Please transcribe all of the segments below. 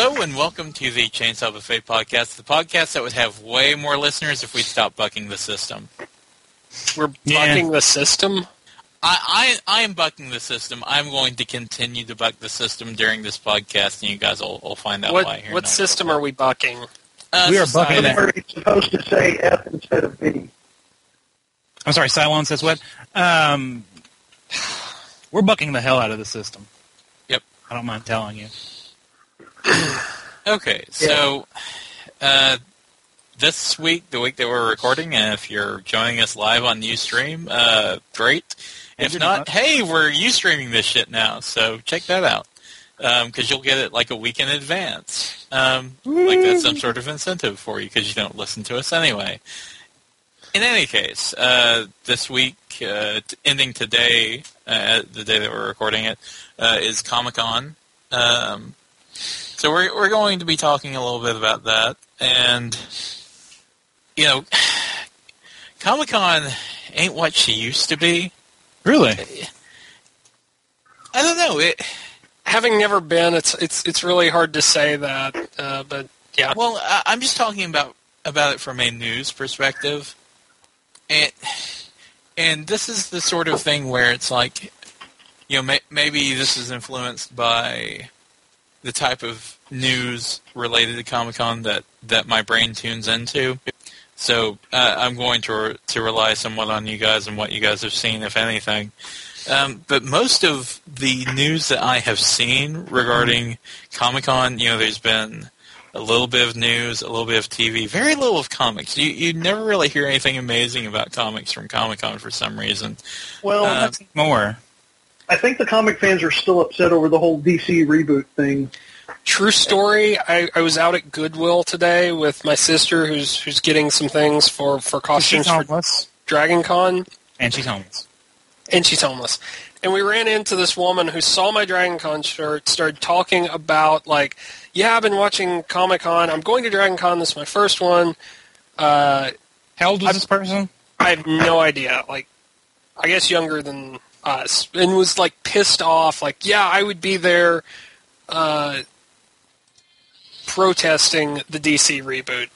Hello and welcome to the Chainsaw Buffet podcast, the podcast that would have way more listeners if we stopped bucking the system. We're Yeah. bucking the system. I, I I am bucking the system. I'm going to continue to buck the system during this podcast, and you guys will, will find out why. What here in what a system little are we bucking? bit. Uh, We are bucking that. Where it's supposed to say F instead of B. I'm sorry, Cylon says what? Um, we're bucking the hell out of the system. Yep. I don't mind telling you. Okay, so uh, this week, the week that we're recording, and if you're joining us live on Ustream, uh, great. If not, not. hey, we're Ustreaming this shit now, so check that out. Because you'll get it like a week in advance. Um, like that's some sort of incentive for you because you don't listen to us anyway. In any case, uh, this week, uh, t- ending today, uh, the day that we're recording it, uh, is Comic Con. Um, so we're we're going to be talking a little bit about that, and you know, Comic Con ain't what she used to be. Really? I don't know. It Having never been, it's it's it's really hard to say that. Uh, but yeah, well, I, I'm just talking about about it from a news perspective, and and this is the sort of thing where it's like, you know, may, maybe this is influenced by the type of news related to Comic Con that that my brain tunes into. So uh, I'm going to re- to rely somewhat on you guys and what you guys have seen, if anything. Um, but most of the news that I have seen regarding Comic Con, you know, there's been a little bit of news, a little bit of TV, very little of comics. You you never really hear anything amazing about comics from Comic Con for some reason. Well, Uh, More. I think the comic fans are still upset over the whole DC reboot thing. true story. I, I was out at Goodwill today with my sister, who's who's getting some things for for costumes for homeless. Dragon Con, And she's homeless. and she's homeless. And we ran into this woman who saw my Dragon Con shirt, started talking about like, yeah, I've been watching Comic Con. I'm going to Dragon Con. This is my first one. Uh, How old was I'm- this person? I have no idea. Like, I guess younger than us, and was like pissed off. Like, yeah, I would be there, uh, protesting the DC reboot.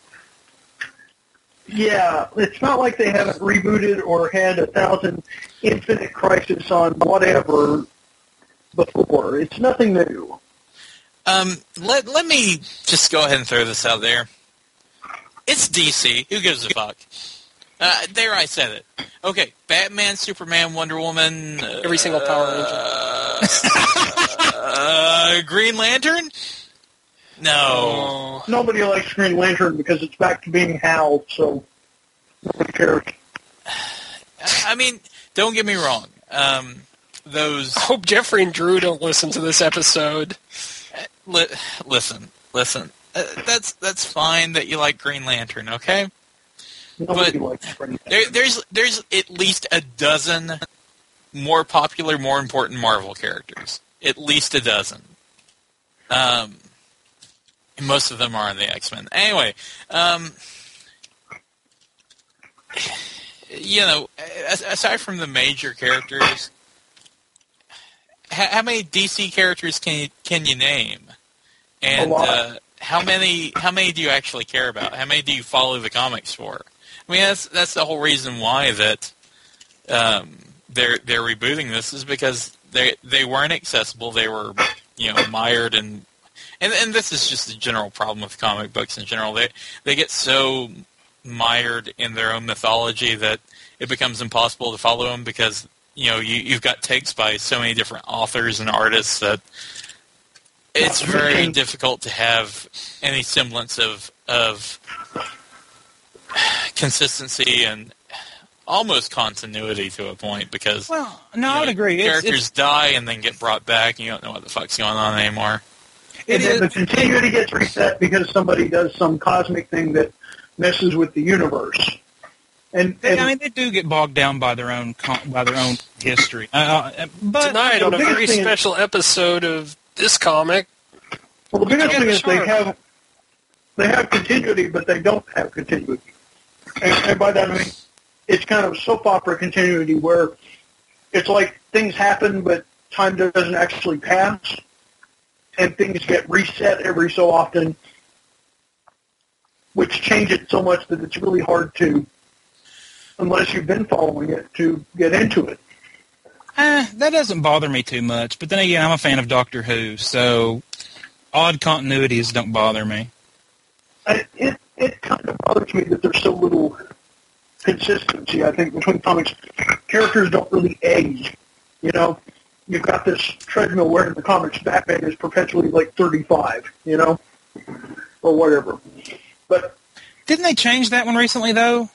Yeah, it's not like they haven't rebooted or had a thousand infinite crisis on whatever before. It's nothing new. Um, let let me just go ahead and throw this out there. It's DC. Who gives a fuck? Uh, there, I said it. Okay, Batman, Superman, Wonder Woman, uh, Every single Power Ranger. uh, Green Lantern. No, Nobody likes Green Lantern because it's back to being Hal, so nobody cares. I mean, don't get me wrong. Um, those I hope Jeffrey and Drew don't listen to this episode. li- listen, listen. Uh, that's that's fine that you like Green Lantern. Okay. Nobody But- likes Green Lantern. There, there's there's at least a dozen more popular, more important Marvel characters. At least a dozen. Um, most of them are in the X Men. Anyway, um, you know, aside from the major characters, how, how many DC characters can you, can you name? And uh, how many how many do you actually care about? How many do you follow the comics for? I mean, that's that's the whole reason why that um, they're they're rebooting this is because they they weren't accessible. They were you know mired in, and and this is just a general problem with comic books in general. They they get so mired in their own mythology that it becomes impossible to follow them because you know you you've got takes by so many different authors and artists that it's very difficult to have any semblance of of consistency and almost continuity to a point because Well, no, you I would agree. Characters it's, die and then get brought back, and you don't know what the fuck's going on anymore. it and then the continuity gets reset because somebody does some cosmic thing that messes with the universe. And, they, and I mean, they do get bogged down by their own by their own history. Uh, uh, but Tonight on a very thing is- special episode of this comic, well, the biggest thing is they have they have continuity, but they don't have continuity. And, and by that I mean it's kind of soap opera continuity where it's like things happen, but time doesn't actually pass. and things get reset every so often, which change it so much that it's really hard to, unless you've been following it, to get into it. Eh, that doesn't bother me too much. But then again, I'm a fan of Doctor Who, so odd continuities don't bother me. I, it it kind of bothers me that there's so little consistency. I think between comics, characters don't really age. You know, you've got this treadmill where in the comics Batman is perpetually like 35. You know, or whatever. But Didn't they change that one recently, though?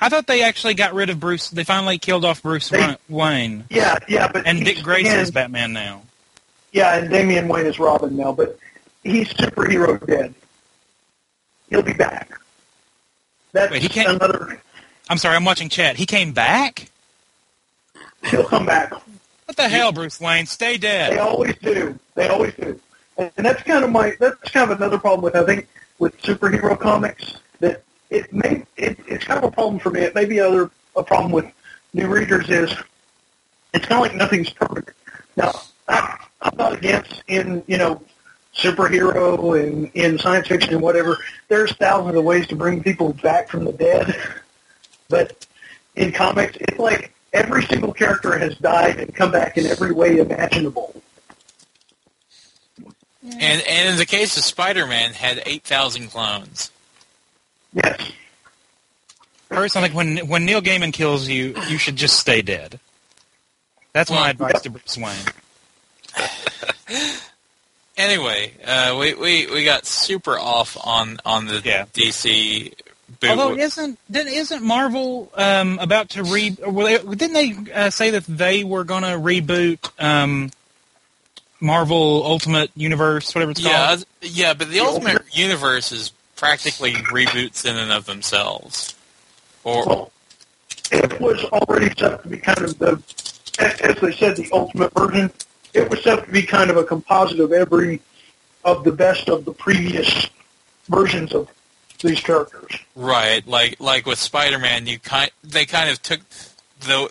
I thought they actually got rid of Bruce. They finally killed off Bruce They- Wayne, yeah, yeah. But and Dick Grayson is Batman now. Yeah, and Damian Wayne is Robin now, but he's superhero dead. He'll be back. That's Wait, he can't- another. I'm sorry, I'm watching chat. He came back. He'll come back. What the hell, Bruce Wayne? Stay dead. They always do. They always do. And that's kind of my. That's kind of another problem with I think with superhero comics that it may it, it's kind of a problem for me. It may be other a problem with new readers is it's kind of like nothing's perfect. Now I, I'm not against in you know superhero and in science fiction and whatever. There's thousands of ways to bring people back from the dead, but in comics it's like every single character has died and come back in every way imaginable. And and in the case of Spider-Man, had eight thousand clones. Yes. First, I think when when Neil Gaiman kills you, you should just stay dead. That's my Well, advice to Bruce Wayne. Anyway, uh, we, we we got super off on on the Yeah. DC. boot. Although isn't didn't, isn't Marvel um, about to re? Well, didn't they uh, say that they were going to reboot um, Marvel Ultimate Universe, whatever it's yeah, called? yeah, yeah, but the The Ultimate Ultimate- Universe is practically reboots in and of themselves. Or Well, it was already set to be kind of the, as they said, the ultimate version. It was set to be kind of a composite of every, of the best of the previous versions of these characters. right, like like with Spider-Man, you kind they kind of took the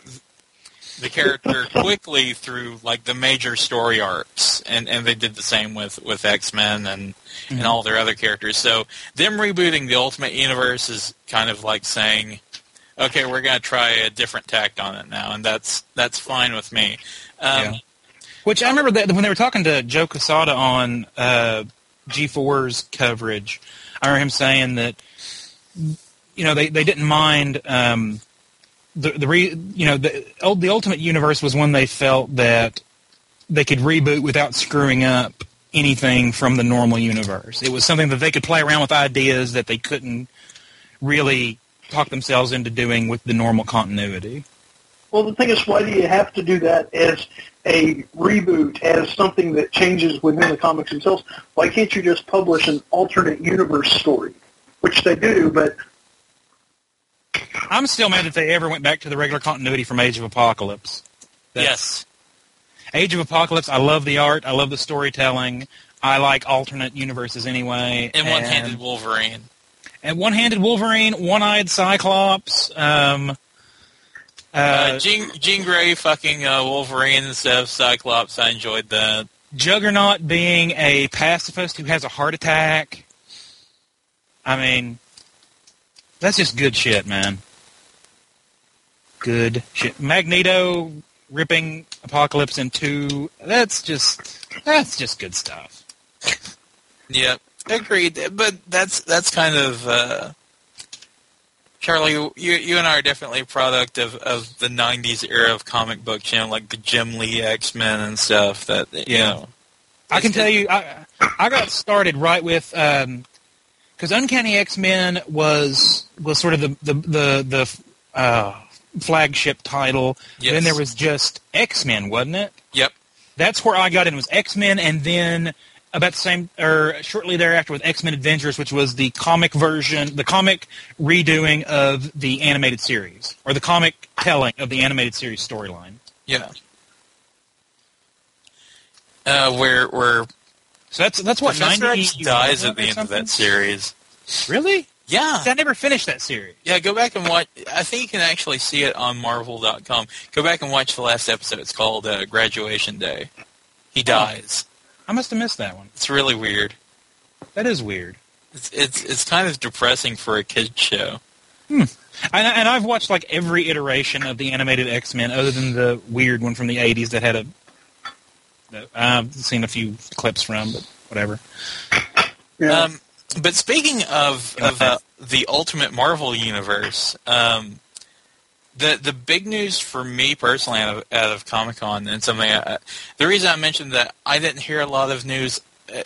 the character quickly through like the major story arcs, and and they did the same with with X Men and and all their other characters. So them rebooting the Ultimate Universe is kind of like saying, okay, we're gonna try a different tact on it now, and that's that's fine with me. Um, Yeah. Which I remember that when they were talking to Joe Quesada on uh, G4's coverage, I remember him saying that you know they, they didn't mind um, the the re, you know the the Ultimate Universe was one they felt that they could reboot without screwing up anything from the normal universe. It was something that they could play around with ideas that they couldn't really talk themselves into doing with the normal continuity. Well, the thing is, why do you have to do that as a reboot, as something that changes within the comics themselves? Why can't you just publish an alternate universe story? Which they do, but I'm still mad that they ever went back to the regular continuity from Age of Apocalypse. That's- yes. Age of Apocalypse, I love the art, I love the storytelling. I like alternate universes anyway. And one-handed Wolverine. And one-handed Wolverine, one-eyed Cyclops. Um, uh, Uh, Jean, Jean Grey fucking uh, Wolverine instead of Cyclops. I enjoyed that. Juggernaut being a pacifist who has a heart attack. I mean, that's just good shit, man. Good shit. Magneto ripping Apocalypse in two. That's just that's just good stuff. Yep, agreed. But that's that's kind of uh, Charlie. You you and I are definitely a product of, of the '90s era of comic books. You know, like the Jim Lee X Men and stuff. That you know. I can tell you, I I got started right with because Uncanny X Men was was sort of the the the, the uh, flagship title. Yes. Then there was just X Men, wasn't it? Yep. That's where I got in. Was X Men, and then about the same or shortly thereafter with X Men Adventures, which was the comic version, the comic redoing of the animated series or the comic telling of the animated series storyline. Yeah. Uh, where where So that's that's what Professor X dies at the end of that series. Really? Yeah. I never finished that series. Yeah, go back and watch. I think you can actually see it on Marvel.com. Go back and watch the last episode. It's called uh, Graduation Day. He dies. I must have missed that one. It's really weird. That is weird. It's it's it's kind of depressing for a kids show. And, and I've watched like every iteration of the animated X Men, other than the weird one from the '80s that had a. that I've seen a few clips from, but whatever. Yeah. Um, but speaking of of uh, the Ultimate Marvel universe, um, the the big news for me personally out of, out of Comic Con and something, I, the reason I mentioned that I didn't hear a lot of news. Uh,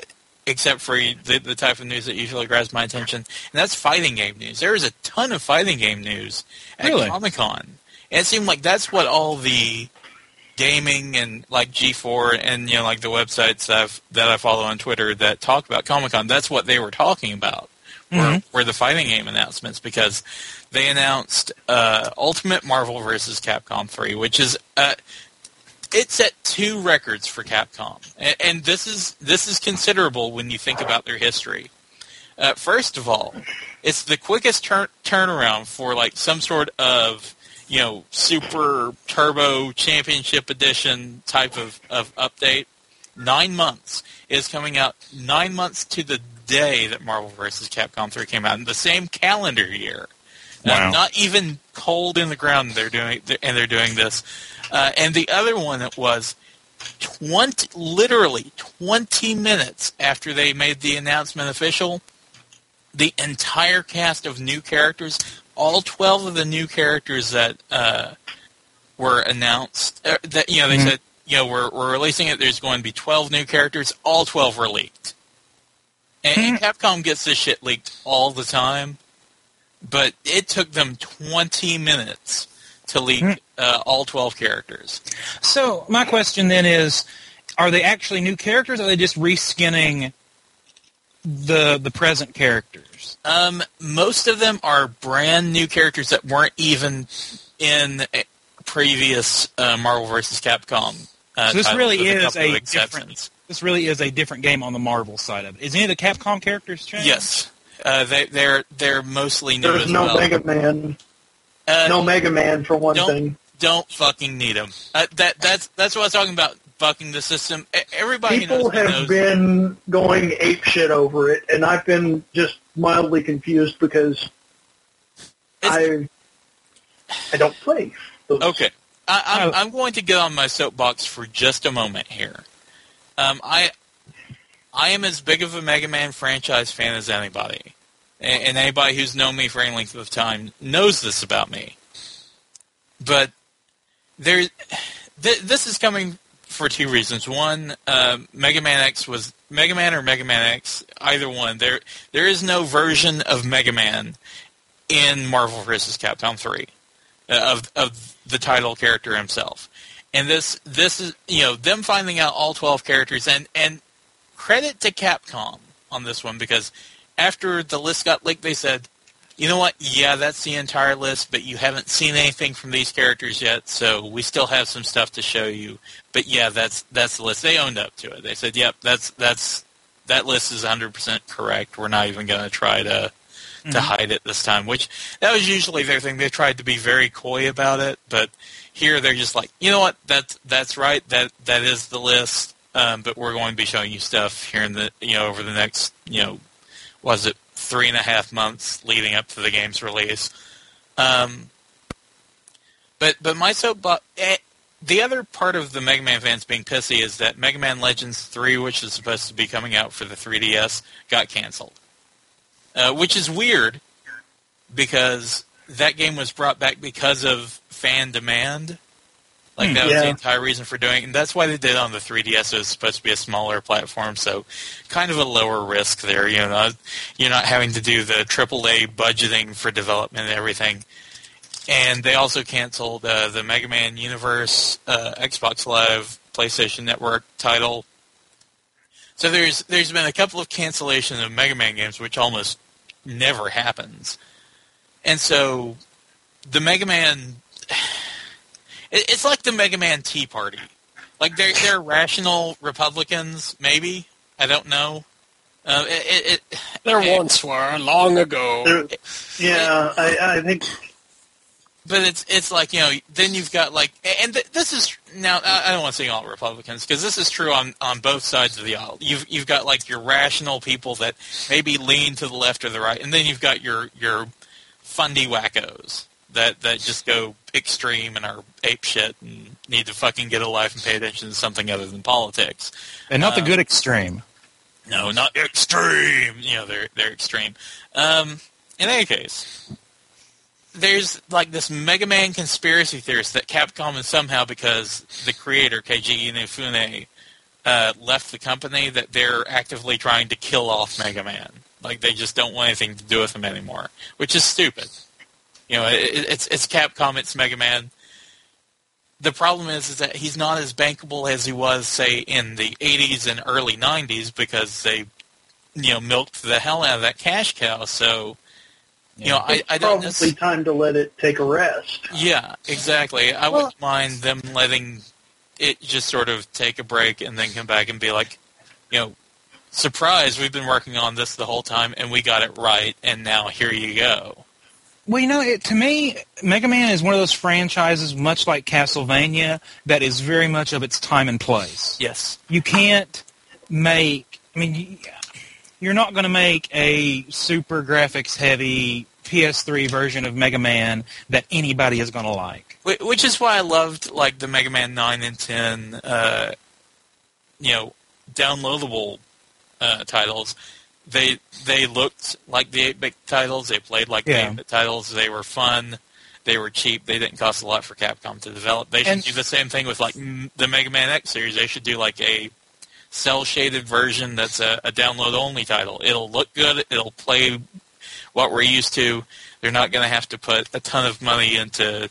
Except for the, the type of news that usually grabs my attention, and that's fighting game news. There is a ton of fighting game news at Really? Comic Con, and it seemed like that's what all the gaming and like G4 and you know like the websites that, I've, that I follow on Twitter that talk about Comic Con. That's what they were talking about. Were, Mhm. were the fighting game announcements because they announced uh, Ultimate Marvel vs. Capcom 3, which is uh, it set two records for Capcom, and, and this is this is considerable when you think about their history. Uh, first of all, it's the quickest turn turnaround for like some sort of you know super turbo championship edition type of, of update. Nine months is coming out. Nine months to the day that Marvel vs. Capcom 3 came out in the same calendar year. Uh, not even cold in the ground. They're doing and they're doing this. Uh, and the other one that was 20, literally 20 minutes after they made the announcement official, the entire cast of new characters, all 12 of the new characters that uh, were announced, uh, that you know they Mhm. said, you know, we're, we're releasing it. There's going to be 12 new characters. All 12 were leaked. And, and Capcom gets this shit leaked all the time, but it took them 20 minutes to leak Hmm. uh, all 12 characters. So my question then is: Are they actually new characters, or are they just reskinning the the present characters? Um, most of them are brand new characters that weren't even in a previous uh, Marvel vs. Capcom. Uh, So this really is a of different- This really is a different game on the Marvel side of it. Is any of the Capcom characters changed? Yes, uh, they, they're they're mostly new There's as no well. Mega Man. uh, No Mega Man for one don't- thing. don't fucking need them. Uh, that that's that's what I was talking about. Bucking the system. Everybody People knows. have knows been going ape shit over it, and I've been just mildly confused because I I don't play. Those. Okay, I, I'm, Oh. I'm going to get on my soapbox for just a moment here. Um, I I am as big of a Mega Man franchise fan as anybody, and, and anybody who's known me for any length of time knows this about me. But there, th- this is coming for two reasons. One, uh, Mega Man X was Mega Man or Mega Man X, either one. There, there is no version of Mega Man in Marvel vs. Capcom 3 uh, of of the title character himself. And this this is you know them finding out all 12 characters and and credit to Capcom on this one because after the list got leaked they said you know what? Yeah that's the entire list but you haven't seen anything from these characters yet so we still have some stuff to show you. But yeah that's that's the list. They owned up to it. They said yep that's that's that list is 100% correct. We're not even going to try to to mm-hmm. hide it this time, which that was usually their thing. They tried to be very coy about it, but here they're just like, you know what, that's that's right, that that is the list, um, but we're going to be showing you stuff here in the you know over the next you know was it three and a half months leading up to the game's release. Um, but but my soapbox. Eh, the other part of the Mega Man fans being pissy is that Mega Man Legends 3, which is supposed to be coming out for the 3DS, got canceled uh, which is weird because that game was brought back because of fan demand. Like Hmm. that was the entire reason for doing it, and that's why they did it on the 3DS. It was supposed to be a smaller platform, so kind of a lower risk there. You know, you're not having to do the AAA budgeting for development and everything. And they also canceled uh, the Mega Man Universe uh, Xbox Live PlayStation Network title. So there's there's been a couple of cancellations of Mega Man games, which almost never happens. And so the Mega Man, it's like the Mega Man Tea Party. Like they're they're rational Republicans, maybe I don't know. Uh, it, it, it, There Eh. once were, long ago. There- yeah, I, I think but it's it's like you know then you've got like and th- this is now I I don't want to say all Republicans because this is true on on both sides of the aisle. You've you've got like your rational people that maybe lean to the left or the right, and then you've got your your fundy wackos that that just go extreme and are ape shit and need to fucking get a life and pay attention to something other than politics. And not the Uh, good extreme. No, not extreme. You know, they're they're extreme. Um, in any case, there's like this Mega Man conspiracy theorist that Capcom is somehow because the creator Keiji Inafune uh, left the company that they're actively trying to kill off Mega Man. Like they just don't want anything to do with him anymore, which is stupid. You know, it, it's it's Capcom, it's Mega Man. The problem is, is that he's not as bankable as he was, say, in the '80s and early '90s because they, you know, milked the hell out of that cash cow. So, you know, I, I don't. Probably necess- time to let it take a rest. yeah, exactly. I wouldn't mind them letting it just sort of take a break and then come back and be like, you know, surprise, we've been working on this the whole time and we got it right, and now here you go. Well, you know, it, to me, Mega Man is one of those franchises, much like Castlevania, that is very much of its time and place. Yes. You can't make. I mean, you, you're not going to make a super graphics heavy PS3 version of Mega Man that anybody is going to like. Which is why I loved like the Mega Man Nine and Ten, uh, you know, downloadable uh, titles. They they looked like the eight bit titles. They played like the eight bit titles. They were fun. They were cheap. They didn't cost a lot for Capcom to develop. They should And- do the same thing with like the Mega Man X series. They should do like a cell shaded version that's a, a download only title. It'll look good. It'll play what we're used to. They're not going to have to put a ton of money into,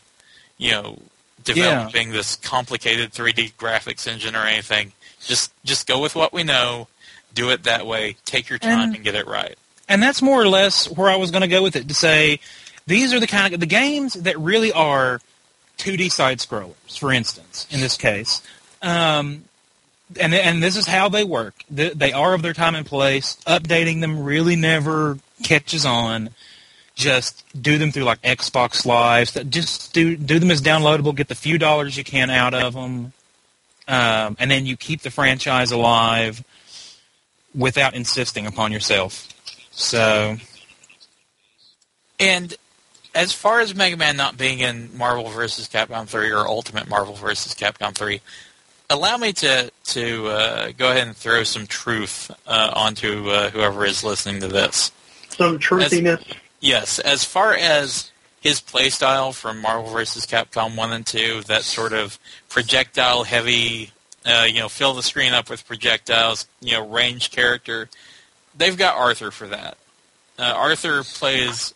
you know, developing this complicated 3D graphics engine or anything. Just just go with what we know. Do it that way. Take your time And- and get it right. and that's more or less where I was going to go with it to say these are the kind of the games that really are 2D side scrollers, for instance, in this case. Um, and and this is how they work. They, they are of their time and place. Updating them really never catches on. Just do them through like Xbox Live. Just do do them as downloadable. Get the few dollars you can out of them, um, and then you keep the franchise alive without insisting upon yourself. So And as far as Mega Man not being in Marvel vs. Capcom 3 or Ultimate Marvel vs. Capcom 3, allow me to to uh, go ahead and throw some truth uh, onto uh, whoever is listening to this. Some truthiness. Yes, as far as his playstyle from Marvel vs. Capcom 1 and 2, that sort of projectile heavy, uh, you know, fill the screen up with projectiles, you know, range character, they've got Arthur for that. Uh, Arthur plays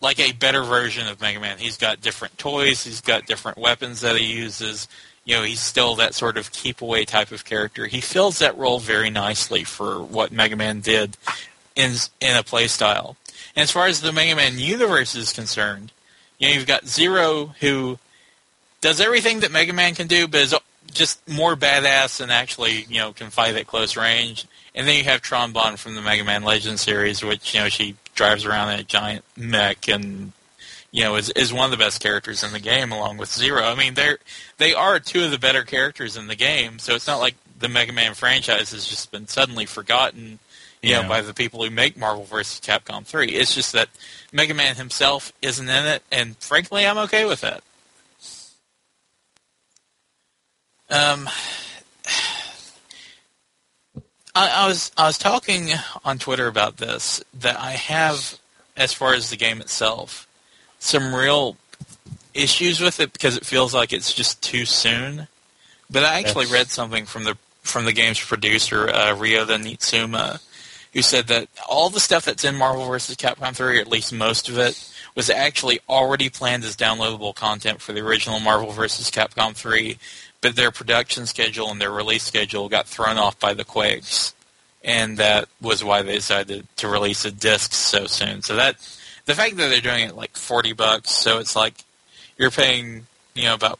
like a better version of Mega Man. He's got different toys, he's got different weapons that he uses. You know, he's still that sort of keep away type of character. He fills that role very nicely for what Mega Man did in in a playstyle. And as far as the Mega Man universe is concerned, you know, you've got Zero who does everything that Mega Man can do, but is just more badass and actually, you know, can fight at close range. And then you have Tron Bonne from the Mega Man Legends series, which, you know, she drives around in a giant mech and, you know, is, is one of the best characters in the game along with Zero. I mean, they're, they are two of the better characters in the game, so it's not like the Mega Man franchise has just been suddenly forgotten you know, by the people who make Marvel vs. Capcom 3. It's just that Mega Man himself isn't in it, and frankly, I'm okay with that. Um, I, I was I was talking on Twitter about this that I have, as far as the game itself, some real issues with it because it feels like it's just too soon. But I actually Yes. read something from the from the game's producer uh, Ryota Niitsuma, who said that all the stuff that's in Marvel vs. Capcom 3, or at least most of it, was actually already planned as downloadable content for the original Marvel vs. Capcom 3, but their production schedule and their release schedule got thrown off by the Quakes, and that was why they decided to release a disc so soon. So that the fact that they're doing it like 40 bucks, so it's like you're paying, you know, about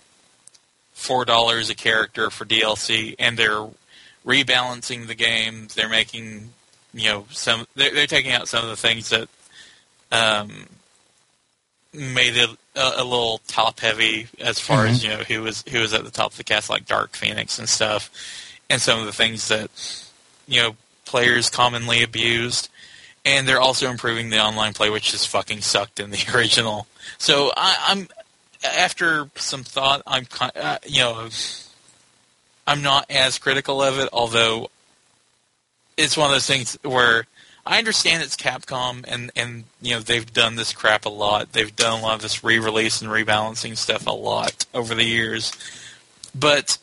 four dollars a character for DLC, and they're rebalancing the game. They're making, you know, some. They're, they're taking out some of the things that um, made it a, a little top heavy as far as you know who was who was at the top of the cast, like Dark Phoenix and stuff, and some of the things that you know players commonly abused. And they're also improving the online play, which just fucking sucked in the original. So I, I'm after some thought, I'm ki- uh, you know I'm not as critical of it, although it's one of those things where I understand it's Capcom and and you know they've done this crap a lot. They've done a lot of this re-release and rebalancing stuff a lot over the years, but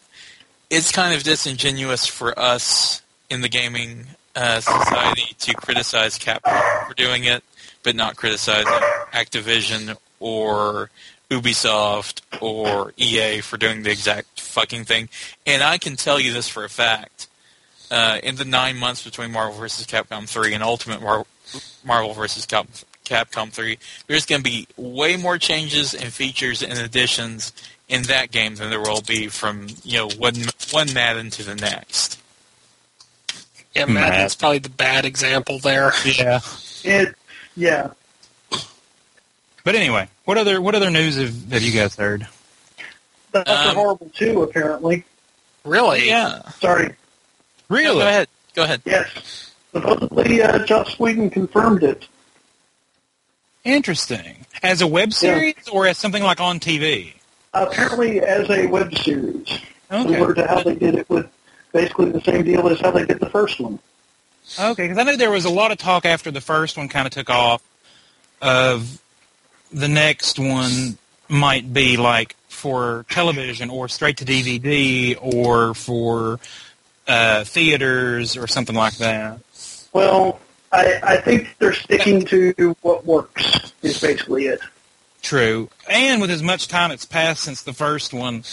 it's kind of disingenuous for us in the gaming uh, society to criticize Capcom for doing it, but not criticize Activision or Ubisoft or EA for doing the exact fucking thing. And I can tell you this for a fact. Uh, in the nine months between Marvel vs. Capcom 3 and Ultimate Mar- Marvel vs. Cap- Capcom 3, there's going to be way more changes and features and additions in that game than there will be from you know one one Madden to the next. Yeah, Mad. Madden's probably the bad example there. Yeah. It, yeah. But anyway, what other what other news have, have you guys heard? That's Um, horrible too. Apparently, Really? Yeah. sorry. Really? Go ahead. Go ahead. Yes, supposedly uh, Joss Whedon confirmed it. Interesting. As a web series or as something like on TV? Apparently, as a web series, similar Okay. to how they did it with basically the same deal as how they did the first one. Okay, because I know there was a lot of talk after the first one kind of took off of the next one might be like for television or straight to DVD or for uh, theaters or something like that. Well, I, I think they're sticking to what works. Is basically it. True. And with as much time that's passed since the first one,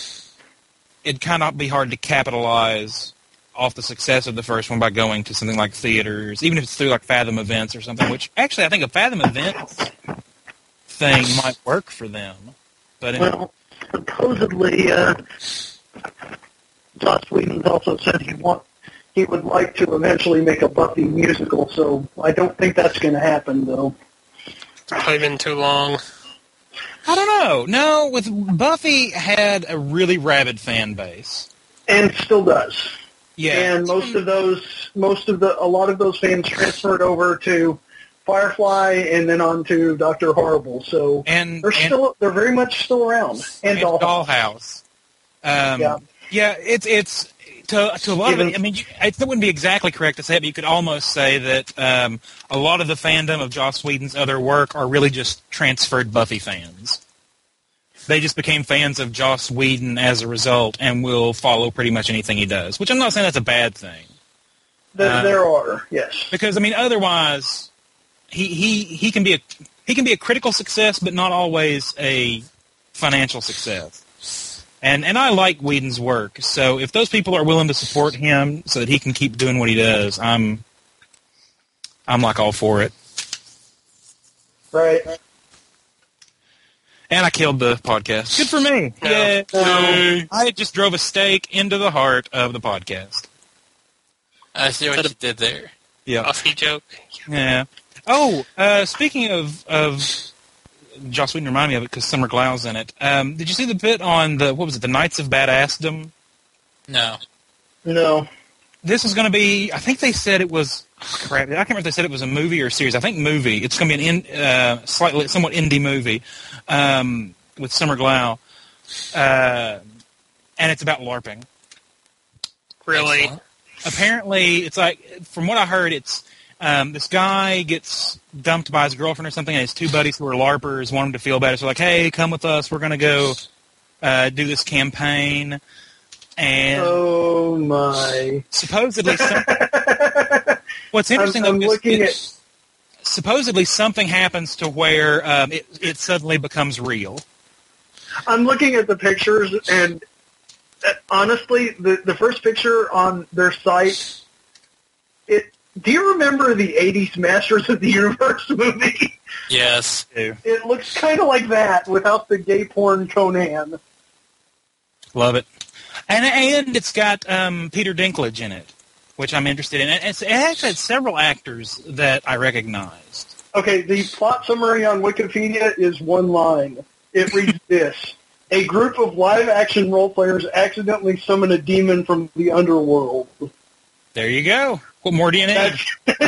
it'd kind of be hard to capitalize off the success of the first one by going to something like theaters, even if it's through like Fathom events or something, which actually I think a Fathom events thing might work for them. But Well, supposedly, uh, Joss Whedon also said he want he would like to eventually make a Buffy musical. So I don't think that's going to happen, though. Probably been too long. I don't know. No, with Buffy had a really rabid fan base. And still does. Yeah. And most of those, most of the, a lot of those fans transferred over to Firefly and then on to Doctor Horrible. So and, they're and- still, they're very much still around. And, and Dollhouse. Dollhouse. Um, Yeah. Yeah, it's it's to to a lot of it. I mean, you, it wouldn't be exactly correct to say it, but you could almost say that um, a lot of the fandom of Joss Whedon's other work are really just transferred Buffy fans. They just became fans of Joss Whedon as a result, and will follow pretty much anything he does. Which I'm not saying that's a bad thing, There, uh, there are, yes. because I mean, otherwise, he he he can be a he can be a critical success, but not always a financial success. And and I like Whedon's work, so if those people are willing to support him so that he can keep doing what he does, I'm I'm like all for it. Right. And I killed the podcast. Good for me. Yeah. Yeah. I just drove a stake into the heart of the podcast. I see what you did there. Yeah. Buffy joke. Yeah. Oh, uh, speaking of of Joss Whedon, remind me of it because Summer Glau's in it. Um, did you see the bit on the what was it, the Knights of Badassdom? No. No. This is going to be. I think they said it was. oh, crap, I can't remember if they said it was a movie or a series. I think movie. It's going to be an in, uh, slightly somewhat indie movie um, with Summer Glau, uh, and it's about LARPing. Really? Excellent. apparently it's like from what I heard, it's um, this guy gets dumped by his girlfriend or something, and his two buddies who are larpers want him to feel better. So like, hey, come with us. We're gonna go uh, do this campaign, and Oh my. supposedly, some, what's I'm, interesting I'm though is at. supposedly something happens to where um, it, it suddenly becomes real. I'm looking at the pictures, and uh, honestly, the the first picture on their site, it. Do you remember the '80s Masters of the Universe movie? Yes. It looks kind of like that without the gay porn Conan. Love it. And and it's got um, Peter Dinklage in it, which I'm interested in. It's, it actually had several actors that I recognized. Okay, the plot summary on Wikipedia is one line. It reads this. A group of live-action role players accidentally summon a demon from the underworld. There you go. What more do you need?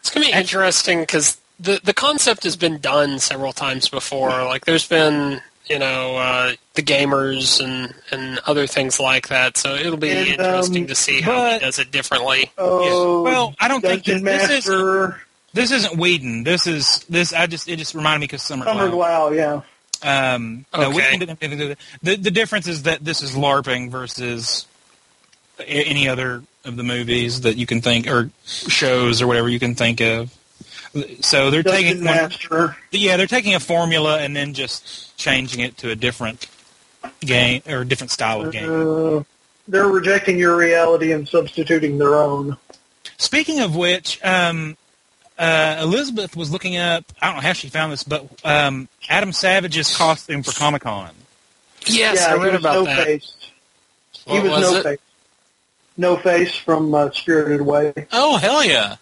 It's gonna be interesting because the the concept has been done several times before. Like there's been you know uh, the gamers and and other things like that. So it'll be And, interesting um, to see how but- he does it differently. oh, Well, I don't think Dungeon this, this is. This isn't Whedon. This is this. I just it just reminded me because Summer. Summer Glau. Glau, yeah. Um, no, Okay. Whedon didn't have anything to do with it. The the difference is that this is LARPing versus a- any other of the movies that you can think or shows or whatever you can think of. So they're Dungeon taking one, Master. yeah, they're taking a formula and then just changing it to a different game or a different style of game. Uh, they're rejecting your reality and substituting their own. Speaking of which, um, uh, Elizabeth was looking up. I don't know how she found this, but um, Adam Savage's costume for Comic Con. Yes, yeah, I read about no that. face. He was, was no it? face. No face from uh, Spirited Away. Oh hell yeah!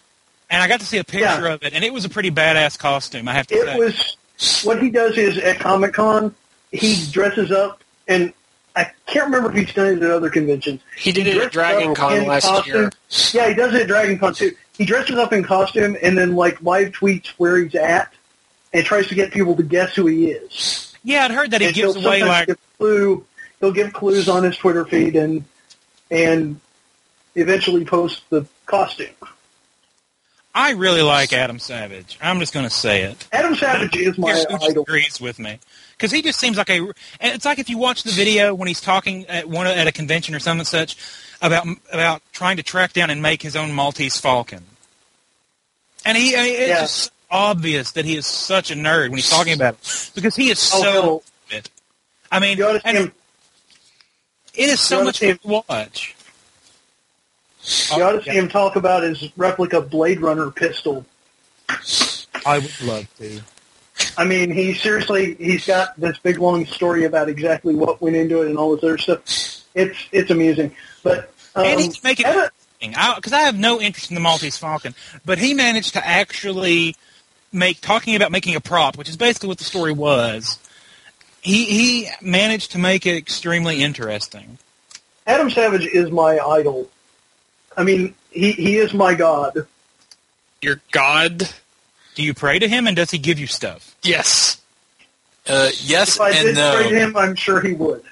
And I got to see a picture Yeah. of it, and it was a pretty badass costume. I have to It say. was what he does is at Comic Con, he dresses up, and I can't remember if he's done it at other conventions. He did it at Dragon Con last costume. year. Yeah, he does it at Dragon Con too. He dresses up in costume and then like live tweets where he's at, and tries to get people to guess who he is. yeah, I'd heard that he and gives away sometimes like give clue. He'll give clues on his Twitter feed and and eventually post the costume. I really like Adam Savage. I'm just going to say it. Adam Savage is my idol. disagrees with me because he just seems like a. And it's like if you watch the video when he's talking at one at a convention or something such about about trying to track down and make his own Maltese Falcon, and he I mean, it's Yeah. just obvious that he is such a nerd when he's talking about it because he is Oh, so. I mean, You ought see him. it is so much fun to watch. You ought to see him talk about his replica Blade Runner pistol. I would love to. I mean, he seriously, he's got this big long story about exactly what went into it and all this other stuff. It's it's amusing, but um, and he can make it because I, have no interest in the Maltese Falcon, but he managed to actually make talking about making a prop, which is basically what the story was. He he managed to make it extremely interesting. Adam Savage is my idol. I mean, he he is my god. Your God? Do you pray to him, and does he give you stuff? Yes. Uh, yes If I and did no. pray to him, I'm sure he would.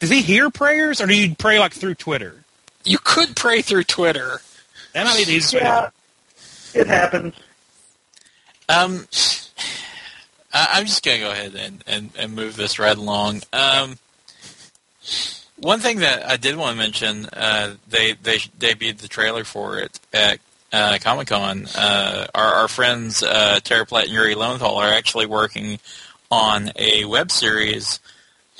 Does he hear prayers, or do you pray like through Twitter? You could pray through Twitter. That might be the easiest way. Yeah, it happens. Um, I, I'm just gonna go ahead and, and, and move this right along. Um, one thing that I did want to mention, uh, they they debuted the trailer for it at uh, Comic Con. Uh, our, our friends uh, Tara Platt and Yuri Lowenthal are actually working on a web series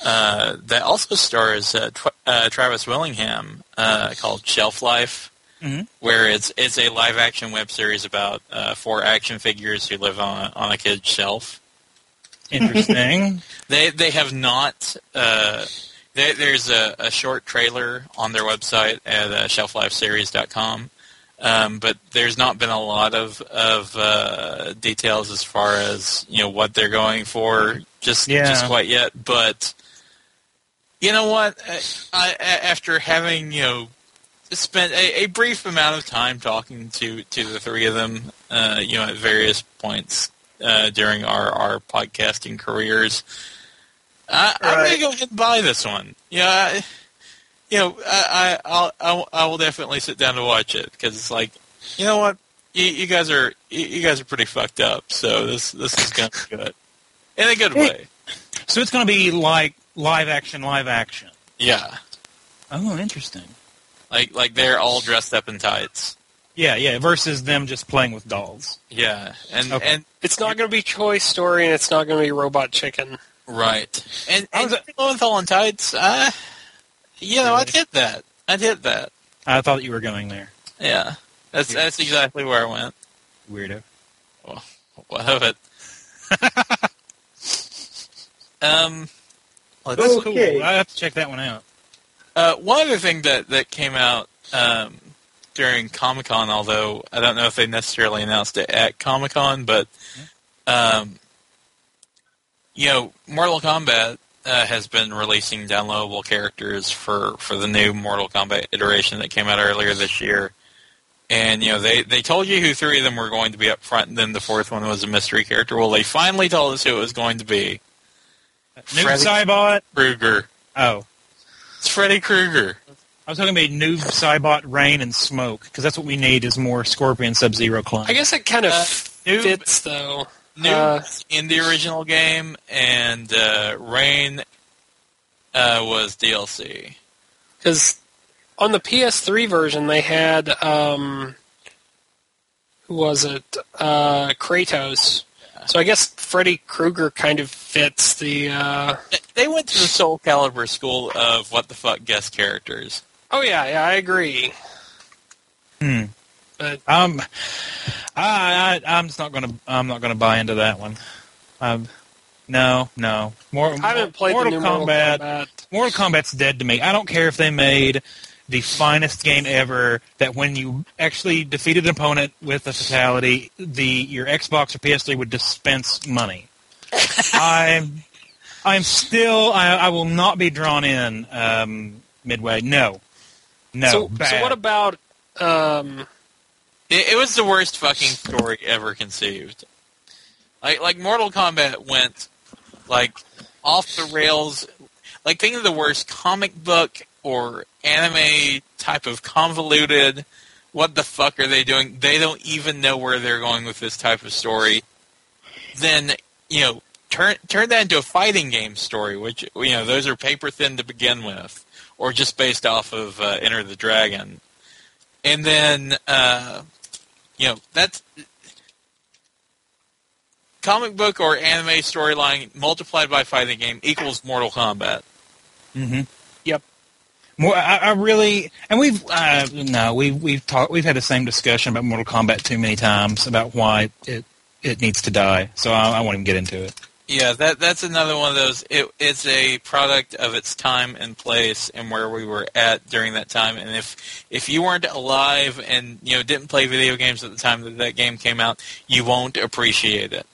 uh, that also stars uh, Tw- uh, Travis Willingham uh, called Shelf Life Mhm. where it's it's a live action web series about uh, four action figures who live on on a kid's shelf. Interesting. They they have not. There there's a, a short trailer on their website at uh, shelflifeseries.com, um, but there's not been a lot of of uh, details as far as you know what they're going for just Yeah. just quite yet. But you know what? I, I, after having you know spent a, a brief amount of time talking to to the three of them, uh, you know, at various points uh, during our, our podcasting careers. I, I'm Right. gonna go ahead and buy this one. Yeah, I, you know, I, I I'll, I'll I will definitely sit down to watch it because it's like, you know what, you, you guys are you, you guys are pretty fucked up. So this this is gonna be good in a good way. so it's going to be like live action, live action. Yeah, Oh, interesting. like like they're all dressed up in tights. Yeah, yeah. Versus them just playing with dolls. Yeah, and Okay. and It's not going to be Toy Story, and it's not going to be Robot Chicken. Right. And, I and was Lowenthal and Tights, uh, you know, I'd hit that. I'd hit that. I thought you were going there, Yeah. That's that's exactly where I went. weirdo. What of it? um, let's That's Okay. cool. I have to check that one out. Uh, one other thing that, that came out um, during Comic Con, although I don't know if they necessarily announced it at Comic Con, but um, you know, Mortal Kombat uh, has been releasing downloadable characters for, for the new Mortal Kombat iteration that came out earlier this year. And you know they, they told you who three of them were going to be up front, and then the fourth one was a mystery character. Well, they finally told us who it was going to be. Noob Freddy Saibot. Krueger. Oh, It's Freddy Krueger. I was talking about Noob Saibot, Rain, and Smoke because that's what we need is more Scorpion Sub Zero clones. I guess it kind of Uh, Noob- fits though. New Uh, in the original game, and uh, Rain uh, was DLC. because on the PS3 version they had um, who was it? Uh, Kratos. So I guess Freddy Krueger kind of fits the. Uh, They went to the Soul Calibur school of what the fuck guest characters. oh yeah, yeah, I agree. Hmm. But Um, I, I I'm just not gonna I'm not gonna buy into that one. Um, no, no. More, I haven't played Mortal the new Mortal Kombat. Kombat. Mortal Kombat's dead to me. I don't care if they made the finest game ever. That when you actually defeated an opponent with a fatality, the your Xbox or PS3 would dispense money. I'm I'm still I, I will not be drawn in um, midway. No, no. so, bad. so what about? Um, It, it was the worst fucking story ever conceived. Like like Mortal Kombat went like off the rails. Like think of the worst comic book or anime type of convoluted. What the fuck are they doing? They don't even know where they're going with this type of story. Then you know turn turn that into a fighting game story, which you know those are paper thin to begin with, or just based off of uh, Enter the Dragon, and then. Uh, you know that's comic book or anime storyline multiplied by fighting game equals Mortal Kombat. Mm-hmm. Yep. More, I, I really, and we've uh, no, we've we've talked, we've had the same discussion about Mortal Kombat too many times about why it it needs to die. So I, I won't even get into it. Yeah, that that's another one of those. It, it's a product of its time and place and where we were at during that time. And if if you weren't alive and you know didn't play video games at the time that that game came out, you won't appreciate it.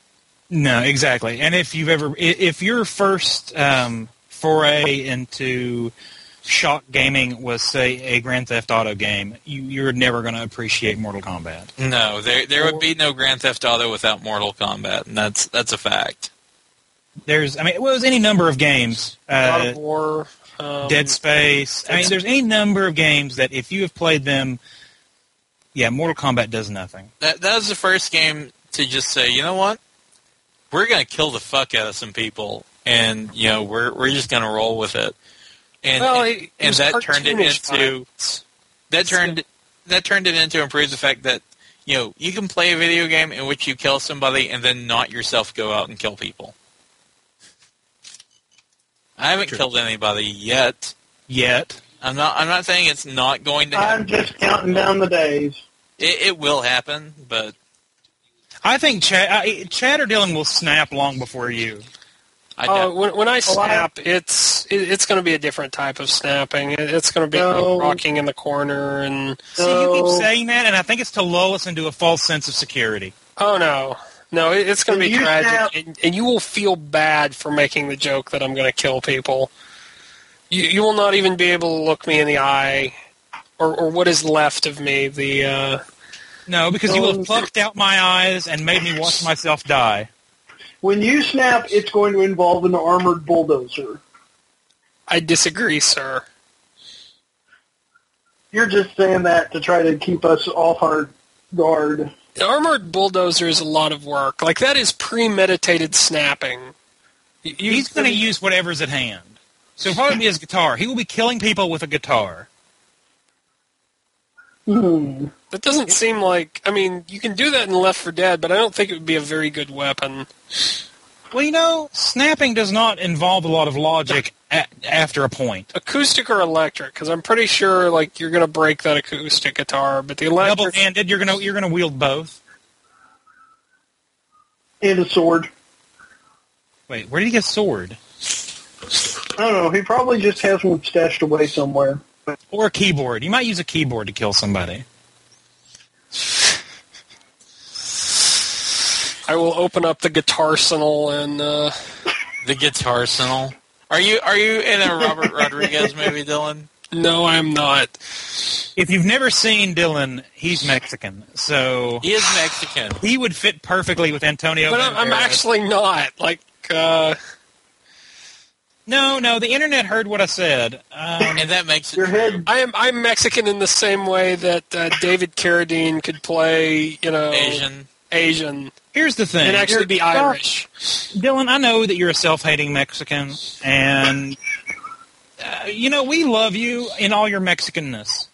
No, exactly. And if you've ever, if your first um, foray into shock gaming was say a Grand Theft Auto game, you, you're never going to appreciate Mortal Kombat. No, there there would be no Grand Theft Auto without Mortal Kombat, and that's that's a fact. There's, I mean, it was any number of games. God Uh, of War. Um, Dead Space. I mean, there's any number of games that if you have played them, yeah, Mortal Kombat does nothing. That that was the first game to just say, you know what, we're gonna kill the fuck out of some people, and you know we're we're just gonna roll with it. And well, it, it and that turned it into violence. that turned that turned it into improve the fact that you know you can play a video game in which you kill somebody and then not yourself go out and kill people. I haven't True. killed anybody yet. Yet. I'm not. I'm not saying it's not going to happen. I'm just counting down the days. It, it will happen, but I think Chad, I, Chad or Dylan will snap long before you. I Oh, doubt- when, when I Oh, I- snap, it's it, it's going to be a different type of snapping. It, it's going to be No. rocking in the corner and See, you keep saying that, and I think it's to lull us into a false sense of security. oh no, no, it's going to be tragic, snap- and, and you will feel bad for making the joke that I'm going to kill people. You you will not even be able to look me in the eye, or or what is left of me. The uh, No, because you will have plucked out my eyes and made me watch myself die. When you snap, it's going to involve an armored bulldozer. I disagree, sir. You're just saying that to try to keep us off our guard. The armored bulldozer is a lot of work. Like that is premeditated snapping. You, you- He's going to use whatever's at hand. So it'll probably be his guitar. He will be killing people with a guitar. Hmm. That doesn't seem like. I mean, you can do that in Left 4 Dead, but I don't think it would be a very good weapon. Well, you know, snapping does not involve a lot of logic after a point. Acoustic or electric? Because I'm pretty sure like you're gonna break that acoustic guitar, but the electric double-handed. You're gonna you're gonna wield both. And a sword. Wait, where did he get a sword? I don't know. He probably just has one stashed away somewhere. Or a keyboard. You might use a keyboard to kill somebody. I will open up the guitar arsenal and uh, the guitar arsenal. Are you are you in a Robert Rodriguez movie, Dylan? no, I'm not. If you've never seen Dylan, he's Mexican, so He is Mexican. he would fit perfectly with Antonio. But I'm, I'm actually not. Like, uh, no, no. The internet heard what I said. Um, And that makes it Your head, I am I'm Mexican in the same way that uh, David Carradine could play, you know, Asian. Asian here's the thing, and actually be Irish. Dylan. I know that you're a self-hating Mexican, and uh, you know we love you in all your Mexicanness.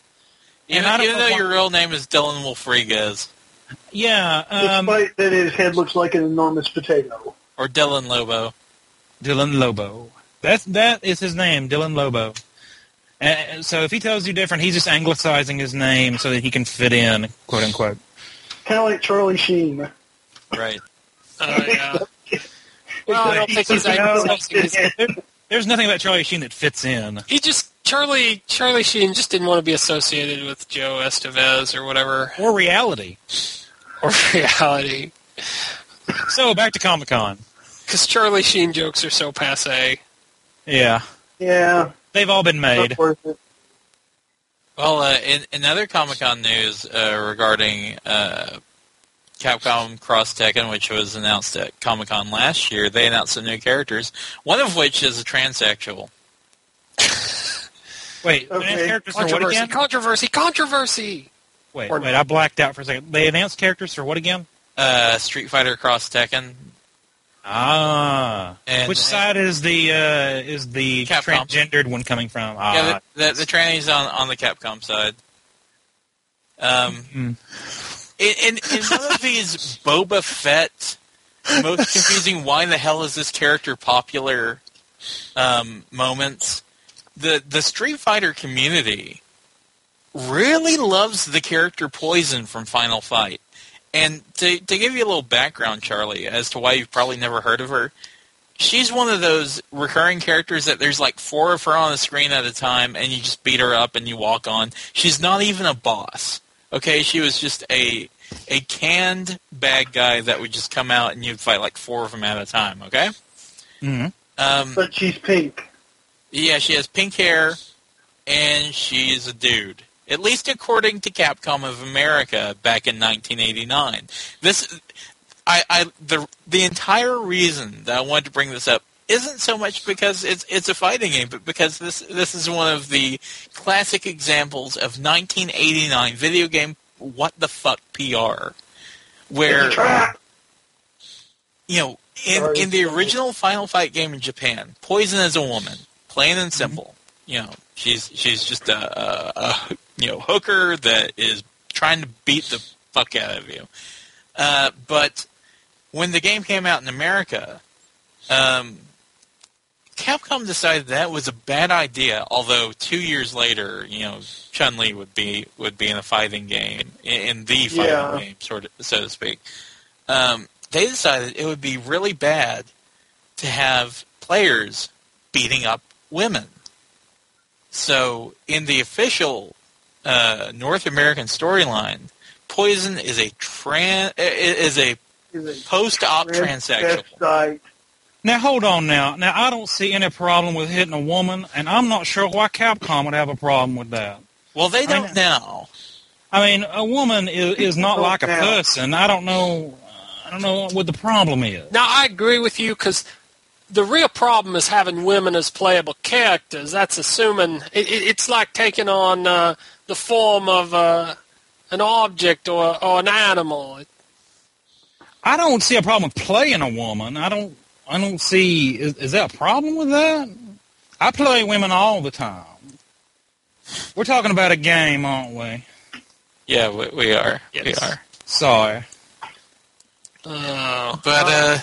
Even, And I even know though your real name is Dylan Wolfriguez Yeah, um, despite that his head looks like an enormous potato. or Dylan Lobo. Dylan Lobo. That's that is his name, Dylan Lobo. Uh, so if he tells you different, he's just anglicizing his name so that he can fit in, quote unquote. Kind of like Charlie Sheen. Right. Uh, yeah. Well, I don't think he's anglicizing his There, there's nothing about Charlie Sheen that fits in. He just Charlie Charlie Sheen just didn't want to be associated with Joe Estevez or whatever Or reality. or reality So back to Comic Con. because Charlie Sheen jokes are so passe. Yeah, Yeah, they've all been made. not worth it. Well, uh, in, in other Comic Con news uh, regarding uh, Capcom Cross Tekken, which was announced at Comic Con last year, they announced some new characters. One of which is a transsexual. Wait, Okay. announced characters for what again? controversy, controversy. Wait, or- wait, I blacked out for a second. They announced characters for what again? Uh, Street Fighter Cross Tekken. Ah, And- which side is the uh, is the Capcom. transgendered one coming from? Ah, Yeah, the, the, the tranny's on, on the Capcom side. Um, Hmm. In, in, in one of these Boba Fett, most confusing, why the hell is this character popular um, moments, the, the Street Fighter community really loves the character Poison from Final Fight. And to, to give you a little background, Charlie, as to why you've probably never heard of her, she's one of those recurring characters that there's like four of her on the screen at a time, and you just beat her up and you walk on. She's not even a boss. Okay, she was just a a canned bad guy that would just come out and you'd fight like four of them at a time. Okay. mhm. Um, But she's pink. yeah, she has pink hair, and she's a dude. At least according to Capcom of America back in 1989. This, I, I, the the entire reason that I wanted to bring this up isn't so much because it's it's a fighting game, but because this this is one of the classic examples of 1989 video game what the fuck PR, where It's a trap. you know, in, in the original Final Fight game in Japan, Poison is a woman, plain and simple. You know, she's she's just a, a, a you know hooker that is trying to beat the fuck out of you. Uh, but when the game came out in America, um, Capcom decided that was a bad idea. Although two years later, you know, Chun Li would be would be in a fighting game, in, in the fighting Yeah. game, sort of, so to speak. Um, they decided it would be really bad to have players beating up women. So, in the official uh, North American storyline, Poison is a tran is a a post-op transsexual. Transvestite. Now hold on now. Now I don't see any problem with hitting a woman, and I'm not sure why Capcom would have a problem with that. Well, they don't now. I mean, a woman is, is not like a person. I don't know. I don't know what the problem is. Now I agree with you because the real problem is having women as playable characters. That's assuming it, it, it's like taking on uh, the form of uh, an object or, or an animal. I don't see a problem with playing a woman. I don't. I don't see. Is, is there a problem with that? I play women all the time. We're talking about a game, aren't we? Yeah, we, we are. We are. Sorry. Uh, But uh,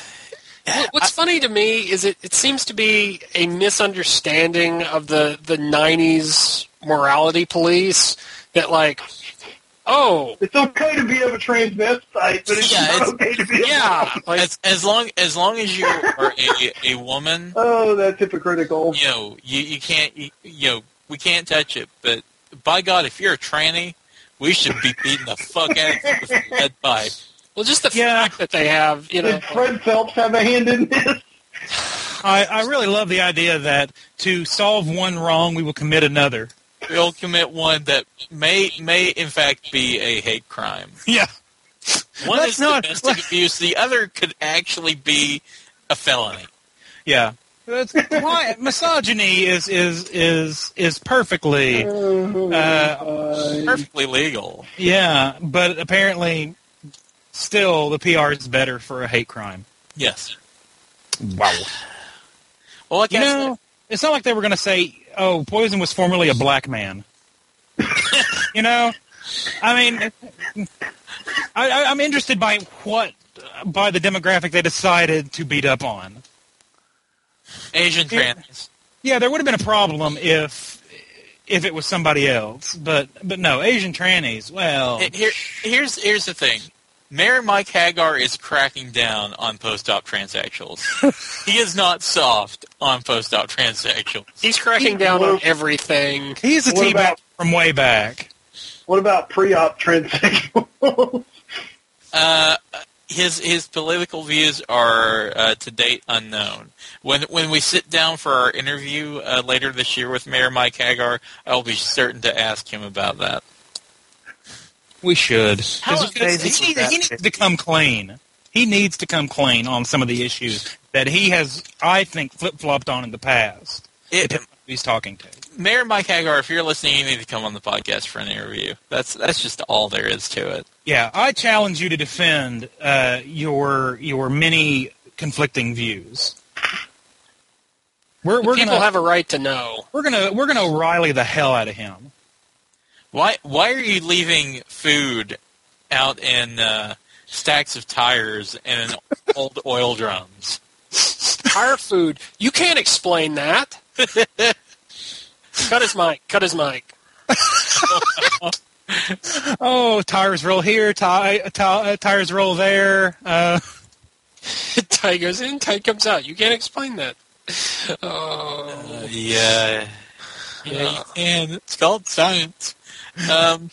What- What's funny to me is it, it seems to be a misunderstanding of the, the 90s morality police that, like, oh, It's okay to be of a transvestite, but it's Yeah, not it's- okay to be a yeah, like, as, as long as long as you are a, a woman, Oh, that's hypocritical. you know, you, you can't, you, you know, we can't touch it. But by God, if you're a tranny, we should be beating the fuck out of you with a lead pipe. Well, just the Yeah. fact that they have, you know, Did Fred Phelps have a hand in this? I, I really love the idea that to solve one wrong, we will commit another. We'll commit one that may may in fact be a hate crime. Yeah. One Let's is not- domestic abuse. The other could actually be a felony. Yeah. That's why misogyny is is is is perfectly uh, Perfectly legal. yeah, but apparently still the PR is better for a hate crime. Yes. Wow. Well, You I said, know, it's not like they were going to say, "Oh, Poison was formerly a black man." you know, I mean, I, I, I'm interested by what by the demographic they decided to beat up on. Asian trans. Yeah, there would have been a problem if if it was somebody else, but but no, Asian trannies. Well, Here, here's here's the thing. Mayor Mike Haggar is cracking down on post-op transsexuals. he is not soft on post-op transsexuals. he's cracking down on everything. he's a What teabag about- from way back. What about pre-op transsexual? Uh, his his political views are uh, to date unknown. When when we sit down for our interview uh, later this year with Mayor Mike Haggar, I'll be certain to ask him about that. We should. How 'Cause amazing he, was that he needs to come clean. He needs to come clean on some of the issues that he has, I think, flip flopped on in the past. It, He's talking to. Mayor Mike Haggar, if you're listening, you need to come on the podcast for an interview. That's that's just all there is to it. Yeah, I challenge you to defend uh, your your many conflicting views. We're we're People gonna have a right to know. we're gonna we're gonna O'Reilly the hell out of him. Why why are you leaving food out in uh, stacks of tires and in old oil drums? Tire food. You can't explain that. Cut his mic. Cut his mic. Oh, tires roll here, ti- ti- uh, tires roll there. Uh, tie goes in, tie comes out. You can't explain that. Oh, Uh, yeah, yeah, you can. It's called science. Um,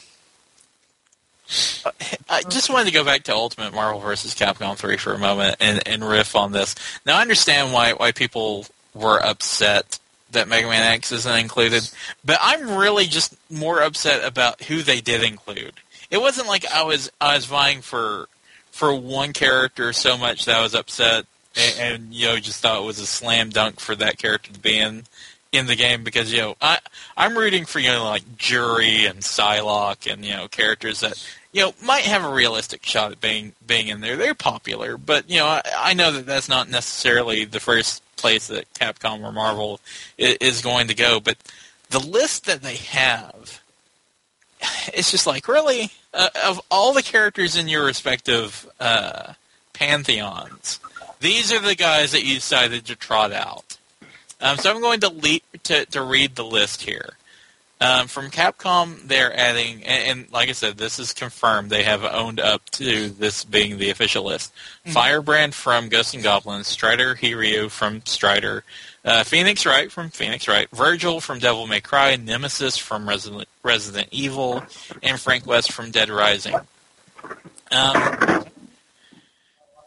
I just wanted to go back to Ultimate Marvel vs. Capcom 3 for a moment and, and riff on this. Now, I understand why why people were upset that Mega Man X isn't included, but I'm really just more upset about who they did include. It wasn't like I was I was vying for for one character so much that I was upset and, and you know just thought it was a slam dunk for that character to be in in the game because you know I I'm rooting for you know like Juri and Psylocke and you know characters that you know might have a realistic shot at being being in there. They're popular, but you know I, I know that that's not necessarily the first place that Capcom or Marvel is, is going to go. But the list that they have, it's just like really uh, of all the characters in your respective uh, pantheons, these are the guys that you decided to trot out. Um, so I'm going to, le- to to read the list here. Um, from Capcom, they're adding, and, and like I said, this is confirmed. They have owned up to this being the official list. Firebrand from Ghosts and Goblins, Strider Hiryu from Strider, uh, Phoenix Wright from Phoenix Wright, Virgil from Devil May Cry, Nemesis from Resident, Resident Evil, and Frank West from Dead Rising. Um,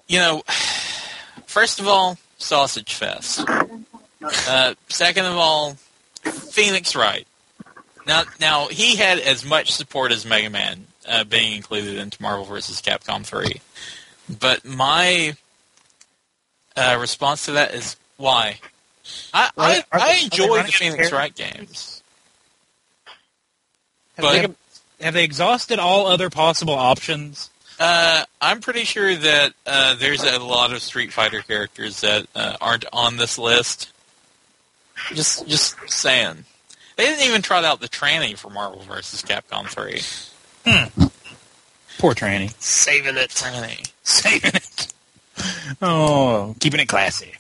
you know, first of all, Sausage Fest. Uh, second of all, Phoenix Wright. Now, now he had as much support as Mega Man uh, being included into Marvel vs. Capcom 3. But my uh, response to that is why? I, I, I enjoy the Phoenix a Wright games. Have, But- they, have, have they exhausted all other possible options? Uh, I'm pretty sure that uh, there's a lot of Street Fighter characters that uh, aren't on this list. Just, just saying. They didn't even trot out the tranny for Marvel vs. Capcom 3. Hmm. Poor tranny. saving it. Tranny. Saving it. Oh, keeping it classy.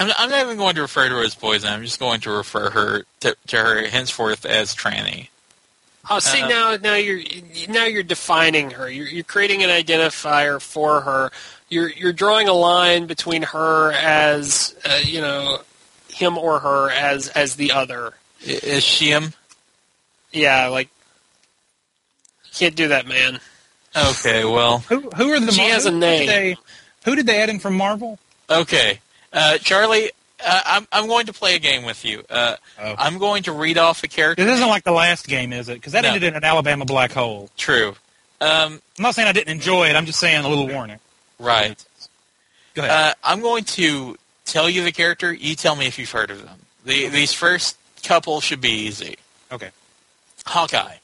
I'm, I'm not even going to refer to her as Poison. I'm just going to refer her to, to her henceforth as Tranny. Oh, see Uh, now, now you're now you're defining her. You're, you're creating an identifier for her. You're you're drawing a line between her as uh, you know him or her as as the other. Is she him? Yeah, like can't do that, man. Okay, well, Who who are the She Mar- has a who name. Did they, who did they add in from Marvel? okay, uh, Charlie. Uh, I'm I'm going to play a game with you. Uh, Oh. I'm going to read off a character. This isn't like the last game, is it? Because that No. ended in an Alabama black hole. True. Um, I'm not saying I didn't enjoy it. I'm just saying a little warning. right. Go ahead. Uh, I'm going to tell you the character. You tell me if you've heard of them. The, these first couple should be easy. okay. Hawkeye,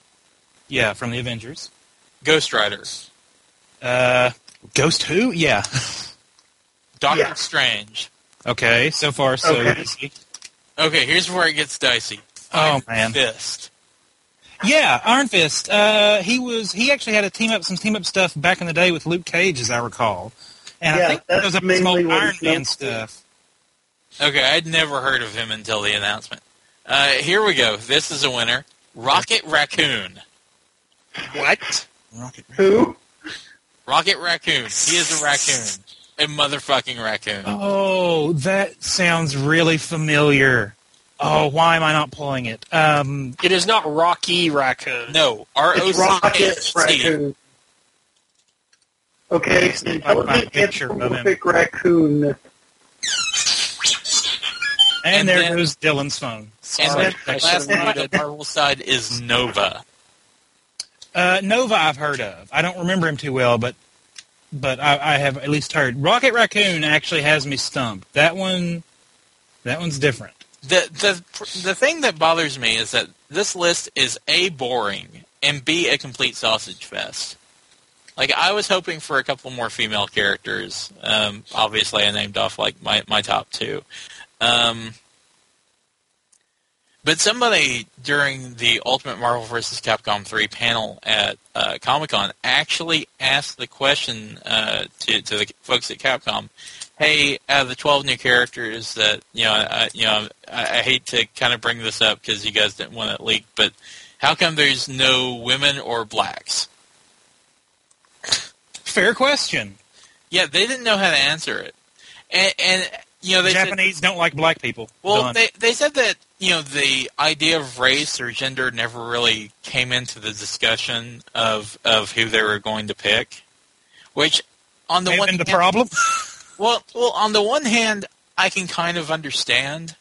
Yeah, from the Avengers. Ghost Rider, Uh, Ghost Who? Yeah. Doctor Yeah. Strange. Okay. So far, so Okay. easy. Okay, here's where it gets dicey. Oh, Iron man. Fist. Yeah, Iron Fist. Uh, he was. He actually had a team up, some team up stuff back in the day with Luke Cage, as I recall. And Yeah, I think that's there was a mainly small Iron Man stuff. Okay, I'd never heard of him until the announcement. Uh, here we go. This is a winner. Rocket Raccoon. What? Rocket. Who? Rocket Raccoon. He is a raccoon. A motherfucking raccoon. Oh, that sounds really familiar. Oh, why am I not pulling it? Um, It is not Rocky Raccoon. No, R O It's C K Rocket Raccoon. Okay, Let's see if I can find a intelligent picture of him. anthropomorphic raccoon. and, And there then- goes Dylan's phone. And Sorry. then the last one on the muted. Marvel side is Nova. Uh, Nova, I've heard of. I don't remember him too well, but but I, I have at least heard. Rocket Raccoon actually has me stumped. That one, that one's different. The the the thing that bothers me is that this list is a boring and b a complete sausage fest. Like I was hoping for a couple more female characters. Um, obviously, I named off like my my top two. Um, but somebody during the Ultimate Marvel vs. Capcom 3 panel at uh, Comic Con actually asked the question uh, to to the folks at Capcom, "Hey, out of the 12 new characters that you know, I, you know, I, I hate to kind of bring this up because you guys didn't want it leaked, but how come there's no women or blacks?" Fair question. Yeah, they didn't know how to answer it, and, and you know they said, Japanese don't like black people. Well, Done. they they said that you know the idea of race or gender never really came into the discussion of of who they were going to pick, which on the May one been the hand, problem. well, well, on the one hand, I can kind of understand,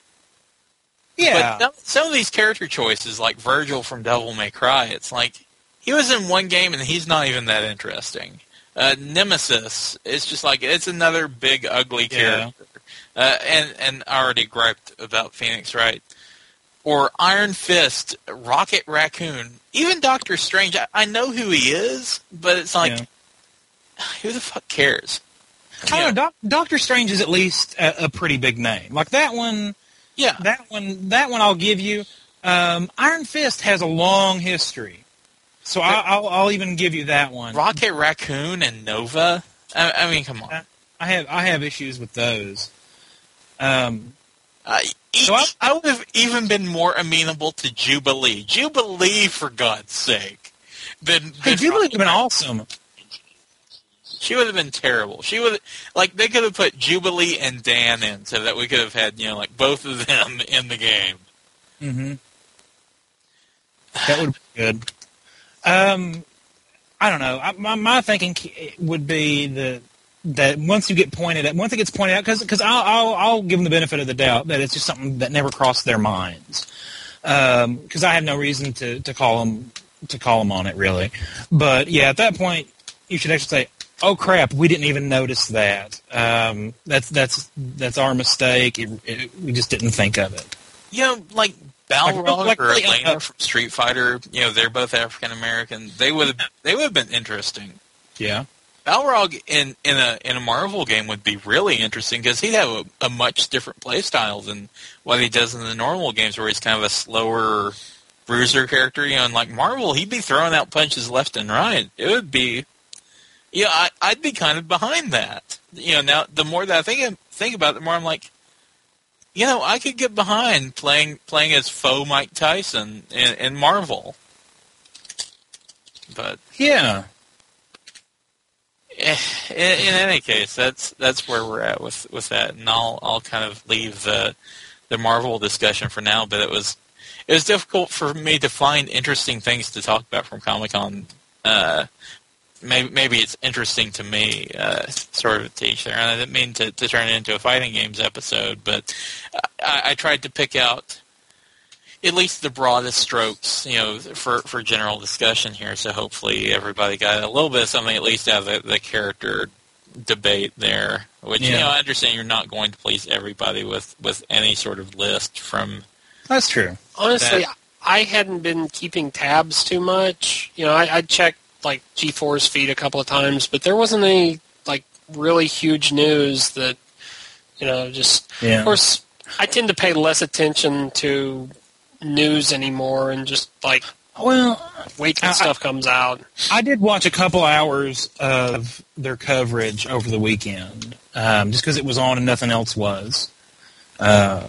yeah. but some, some of these character choices, like Virgil from Devil May Cry, it's like he was in one game and he's not even that interesting. Uh, Nemesis, it's just like it's another big ugly Yeah. character, uh, and and I already griped about Phoenix, right? Or Iron Fist, Rocket Raccoon, even Doctor Strange. I, I know who he is, but it's like, Yeah. who the fuck cares? I don't know. Doc, Doctor Strange is at least a, a pretty big name. Like that one. Yeah, That one. That one. I'll give you. Um, Iron Fist has a long history, so I, I'll, I'll even give you that one. Rocket Raccoon and Nova. I, I mean, come on. I have I have issues with those. Um, Uh, So I- I would have even been more amenable to Jubilee. Jubilee, for God's sake. Than, hey, than Jubilee would have been awesome. She would have been terrible. She would like they could have put Jubilee and Dan in so that we could have had you know like both of them in the game. hmm That would be good. Um, I don't know. I, my my thinking would be that that once you get pointed at, once it gets pointed out, because because I'll, I'll I'll give them the benefit of the doubt that it's just something that never crossed their minds. Because I have no reason to to call them to call them on it really. But yeah, at that point, you should actually say, "Oh crap, we didn't even notice that. Um, that's that's that's our mistake. It, it, we just didn't think of it." You know, like Balrog like- or like, uh, from Street Fighter. You know, they're both African American. They would have they would have been interesting. Yeah. Balrog in in a in a Marvel game would be really interesting because he'd have a, a much different play style than what he does in the normal games, where he's kind of a slower bruiser character. You know, and like Marvel, he'd be throwing out punches left and right. It would be, yeah, I, I'd be kind of behind that. You know, now the more that I think think about it, the more I'm like, you know, I could get behind playing playing as faux Mike Tyson in, in Marvel, but Yeah. Eh, in, in any case, that's that's where we're at with, with that, and I'll I'll kind of leave the the Marvel discussion for now. But it was it was difficult for me to find interesting things to talk about from Comic Con uh, maybe maybe it's interesting to me, uh, sort of teach there. And I didn't mean to, to turn it into a fighting games episode, but I, I tried to pick out at least the broadest strokes, you know, for for general discussion here. So hopefully everybody got a little bit of something at least out of the, the character debate there. Which you know, I understand you're not going to please everybody with with any sort of list from. That's true. Honestly, That- I hadn't been keeping tabs too much. You know, I, I checked like G4's feed a couple of times, but there wasn't any like really huge news that you know just. Yeah. Of course, I tend to pay less attention to news anymore and just like Well, wait till I- stuff comes out. I did watch a couple hours of their coverage over the weekend, um, just because it was on and nothing else was. Uh,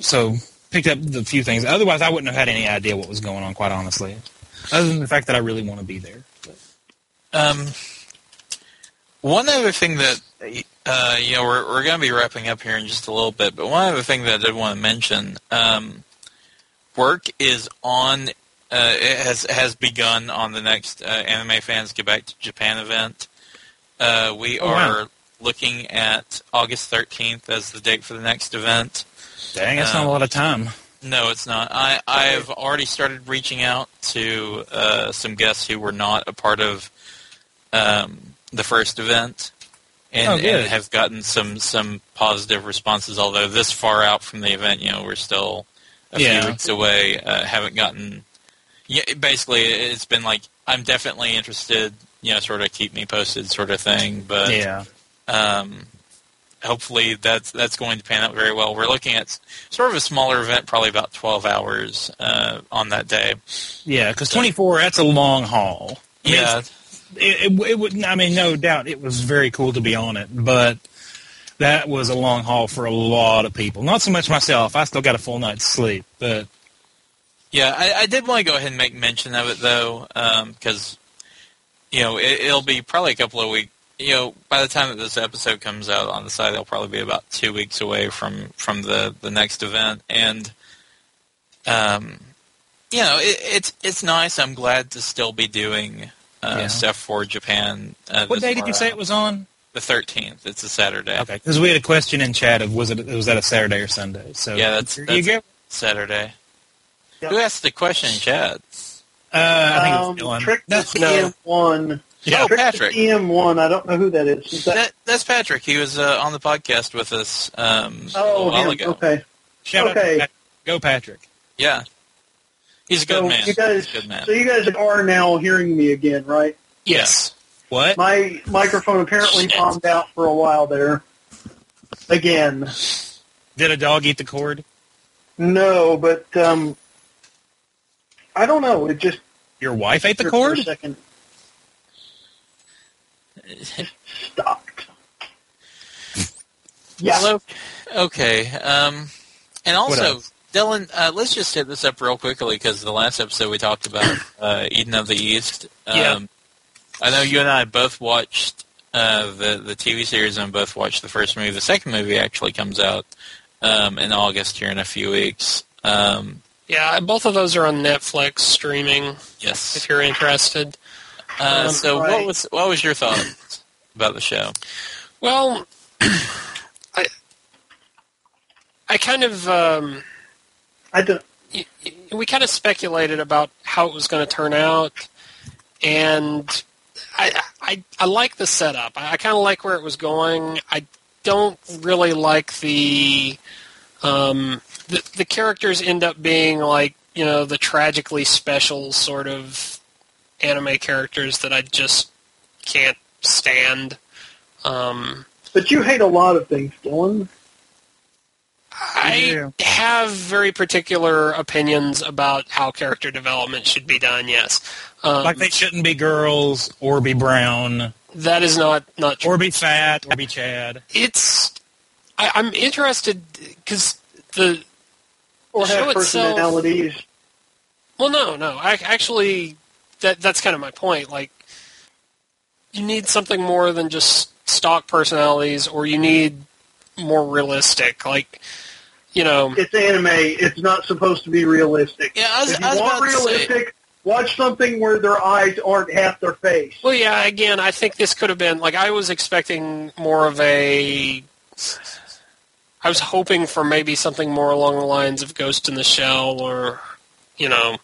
so picked up the few things. Otherwise, I wouldn't have had any idea what was going on. Quite honestly, other than the fact that I really want to be there. Um, one other thing that uh, you know we're we're going to be wrapping up here in just a little bit, but one other thing that I did want to mention, um, work is on. Uh, it has has begun on the next uh, Anime Fans Get Back to Japan event. Uh, we Oh, wow. are looking at August 13th as the date for the next event. Dang, that's not a lot of time. No, it's not. I I have already started reaching out to uh, some guests who were not a part of um, the first event, and, Oh, and have gotten some some positive responses. Although this far out from the event, you know, we're still a Yeah. few weeks away. Uh, haven't gotten. Yeah, basically, it's been like I'm definitely interested. You know, sort of keep me posted, sort of thing. But yeah, um, hopefully that's that's going to pan out very well. We're looking at sort of a smaller event, probably about 12 hours uh, on that day. yeah, because twenty four that's a long haul. I mean, Yeah, it, it, it would. I mean, no doubt, it was very cool to be on it, but that was a long haul for a lot of people. Not so much myself. I still got a full night's sleep, but yeah. I, I did want to go ahead and make mention of it though, because you know it, it'll be probably a couple of weeks. You know, by the time that this episode comes out on the site, it'll probably be about two weeks away from from the the next event, and um, you know, it, it's it's nice. I'm glad to still be doing uh, Yeah. stuff for Japan. Uh, what day did you say out. it was on? The 13th. It's a Saturday. Okay, because we had a question in chat of was it was that a Saturday or Sunday? So Yeah, that's- that's- you go. Saturday. Yep. Who asked the question in chat? Uh, I think Um, it was Dylan. Trick the That's- TM1. Yeah. oh, Trick Patrick. the TM1. I don't know who that is. Is that, That, that's Patrick. He was uh, on the podcast with us um, a oh, while him. ago. Okay. Shout out to Okay. Pat- Go Patrick. Yeah. He's a good so man. you guys, He's a good man. so you guys are now hearing me again, right? Yes. What? My microphone apparently Shit. bombed out for a while there. Again. Did a dog eat the cord? No, but um, I don't know. It just Your wife ate the for cord? a second stopped. Yeah. Well, okay. Um, and also. Dylan, uh, let's just hit this up real quickly because the last episode we talked about uh, Eden of the East. Um, Yeah. I know you and I both watched uh, the the TV series and both watched the first movie. The second movie actually comes out um, in August here in a few weeks. Um, Yeah, both of those are on Netflix streaming yes. if you're interested. Uh, Um, so, what was what was your thoughts about the show? Well, I I kind of um, I don't. y- y- we kind of speculated about how it was going to turn out, and I I, I like the setup. I, I kind of like where it was going. I don't really like the um, the the characters end up being like you know the tragically special sort of anime characters that I just can't stand. Um, But you hate a lot of things, Dylan. I do. have very particular opinions about how character development should be done. Yes, um, Like they shouldn't be girls or be brown that is not not true. or be fat or be Chad. It's I, I'm interested because the Or The have show itself- personalities. well, no, no, I actually that that's kind of my point. Like, you need something more than just stock personalities, or you need more realistic. Like, you know, It's anime. It's not supposed to be realistic. Yeah, I was, if you I was want about to say. realistic, watch something where their eyes aren't half their face. Well, yeah. Again, I think this could have been like I was expecting more of a. I was hoping for maybe something more along the lines of Ghost in the Shell, or you know,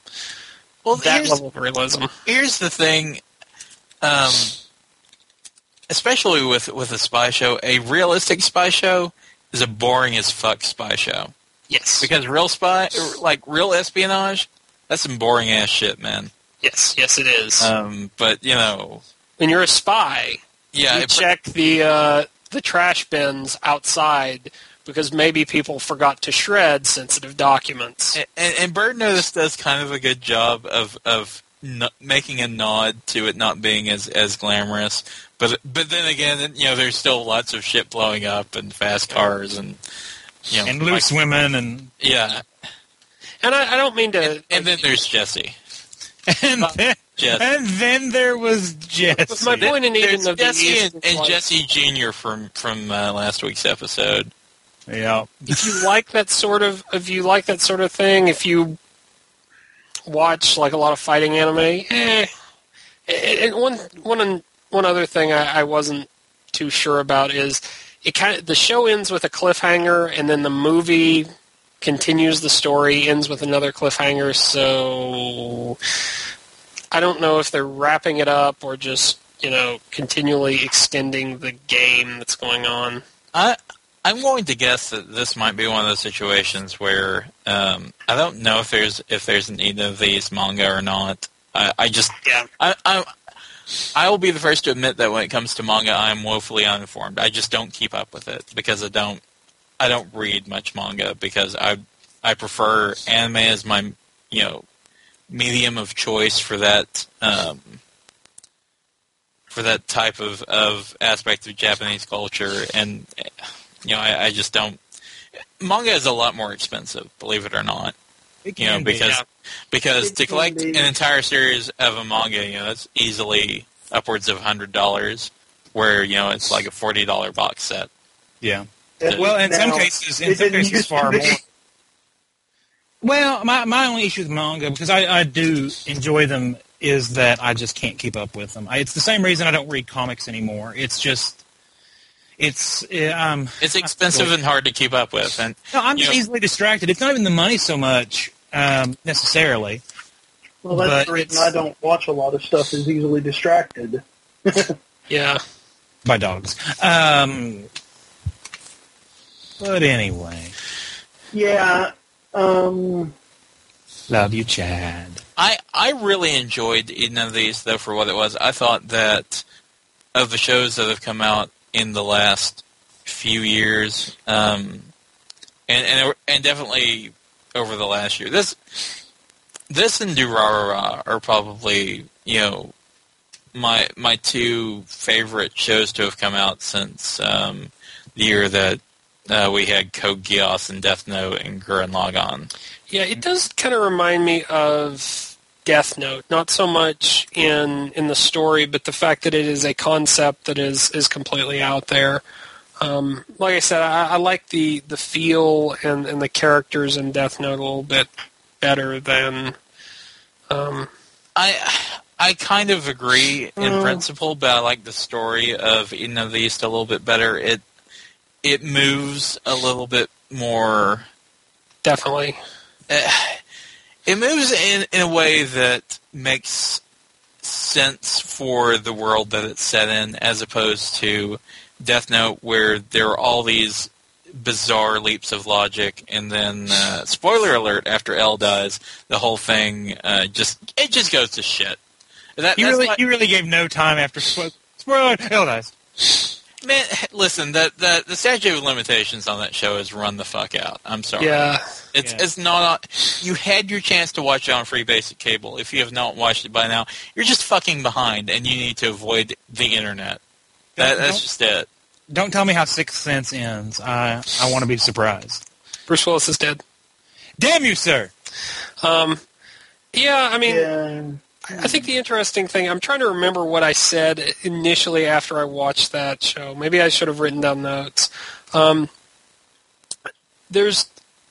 Well, that level of realism. here's the thing. Um, especially with with a spy show, a realistic spy show is a boring as fuck spy show. Yes. Because real spy, like real espionage, that's some boring ass shit, man. Yes. Yes, it is. Um, but you know, when you're a spy, yeah, you it- check the uh, the trash bins outside because maybe people forgot to shred sensitive documents. and, and Burn Notice does kind of a good job of of n- making a nod to it not being as as glamorous. But but then again, you know, there's still lots of shit blowing up and fast cars and you know, and loose like- women and yeah. And I, I don't mean to. And, and then there's Jesse. and then, Jesse. and then there was Jesse. my point in even There's of Jesse these and, and Jesse Junior from from uh, last week's episode. Yeah. if you like that sort of if you like that sort of thing, if you watch like a lot of fighting anime, eh. And one one one other thing I, I wasn't too sure about is it kind of the show ends with a cliffhanger, and then the movie continues the story, ends with another cliffhanger. So I don't know if they're wrapping it up or just you know continually extending the game that's going on. I I'm going to guess that this might be one of those situations where um, I don't know if there's if there's an either of these manga or not. I, I just Yeah. I, I I will be the first to admit that when it comes to manga, I'm woefully uninformed. I just don't keep up with it because I don't I don't read much manga because I I prefer anime as my you know medium of choice for that um, for that type of, of aspect of Japanese culture, and you know I, I just don't. Manga is a lot more expensive, believe it or not. It You know can be. because yeah. because It to collect be. an entire series of a manga, you know, that's easily upwards of hundred dollars. Where you know it's like a forty dollar box set. Yeah. It- Well, in some cases, in some cases, far more. Well, my my only issue with manga because I, I do enjoy them is that I just can't keep up with them. I, it's the same reason I don't read comics anymore. It's just it's uh, um It's expensive and hard to keep up with, and no, I'm just know- easily distracted. It's not even the money so much um, necessarily. Well, that's But the reason I don't watch a lot of stuff. Is easily distracted. Yeah. by dogs. Um, but anyway, Yeah. Um. love you, Chad. I I really enjoyed Eden of the East though for what it was. I thought that of the shows that have come out in the last few years, um, and and and definitely over the last year, this this and Durarara are probably you know my my two favorite shows to have come out since um, the year that uh, we had Code Geass and Death Note and Gurren Lagann. Yeah, it does kind of remind me of Death Note. Not so much in in the story, but the fact that it is a concept that is is completely out there. Um, like I said, I, I like the the feel and, and the characters in Death Note a little bit better than. Um, I I kind of agree in Mm. principle, but I like the story of Eden of the East a little bit better. It it moves a little bit more. definitely. Uh, it moves in in a way that makes sense for the world that it's set in, as opposed to Death Note, where there are all these bizarre leaps of logic, and then uh, spoiler alert: after L dies, the whole thing uh, just it just goes to shit. That, You really, why- you really gave no time after spo- spoiler. L dies. Man. Listen, the, the the statute of limitations on that show is run the fuck out. I'm sorry. Yeah, It's Yeah. it's not. You had your chance to watch it on free basic cable. If you have not watched it by now, you're just fucking behind, and you need to avoid the internet. That, that's just it. Don't tell me how Sixth Sense ends. I I want to be surprised. Bruce Willis is dead. Damn you, sir. Um, yeah, I mean, Yeah. I think the interesting thing, I'm trying to remember what I said initially after I watched that show. Maybe I should have written down notes. Um, there's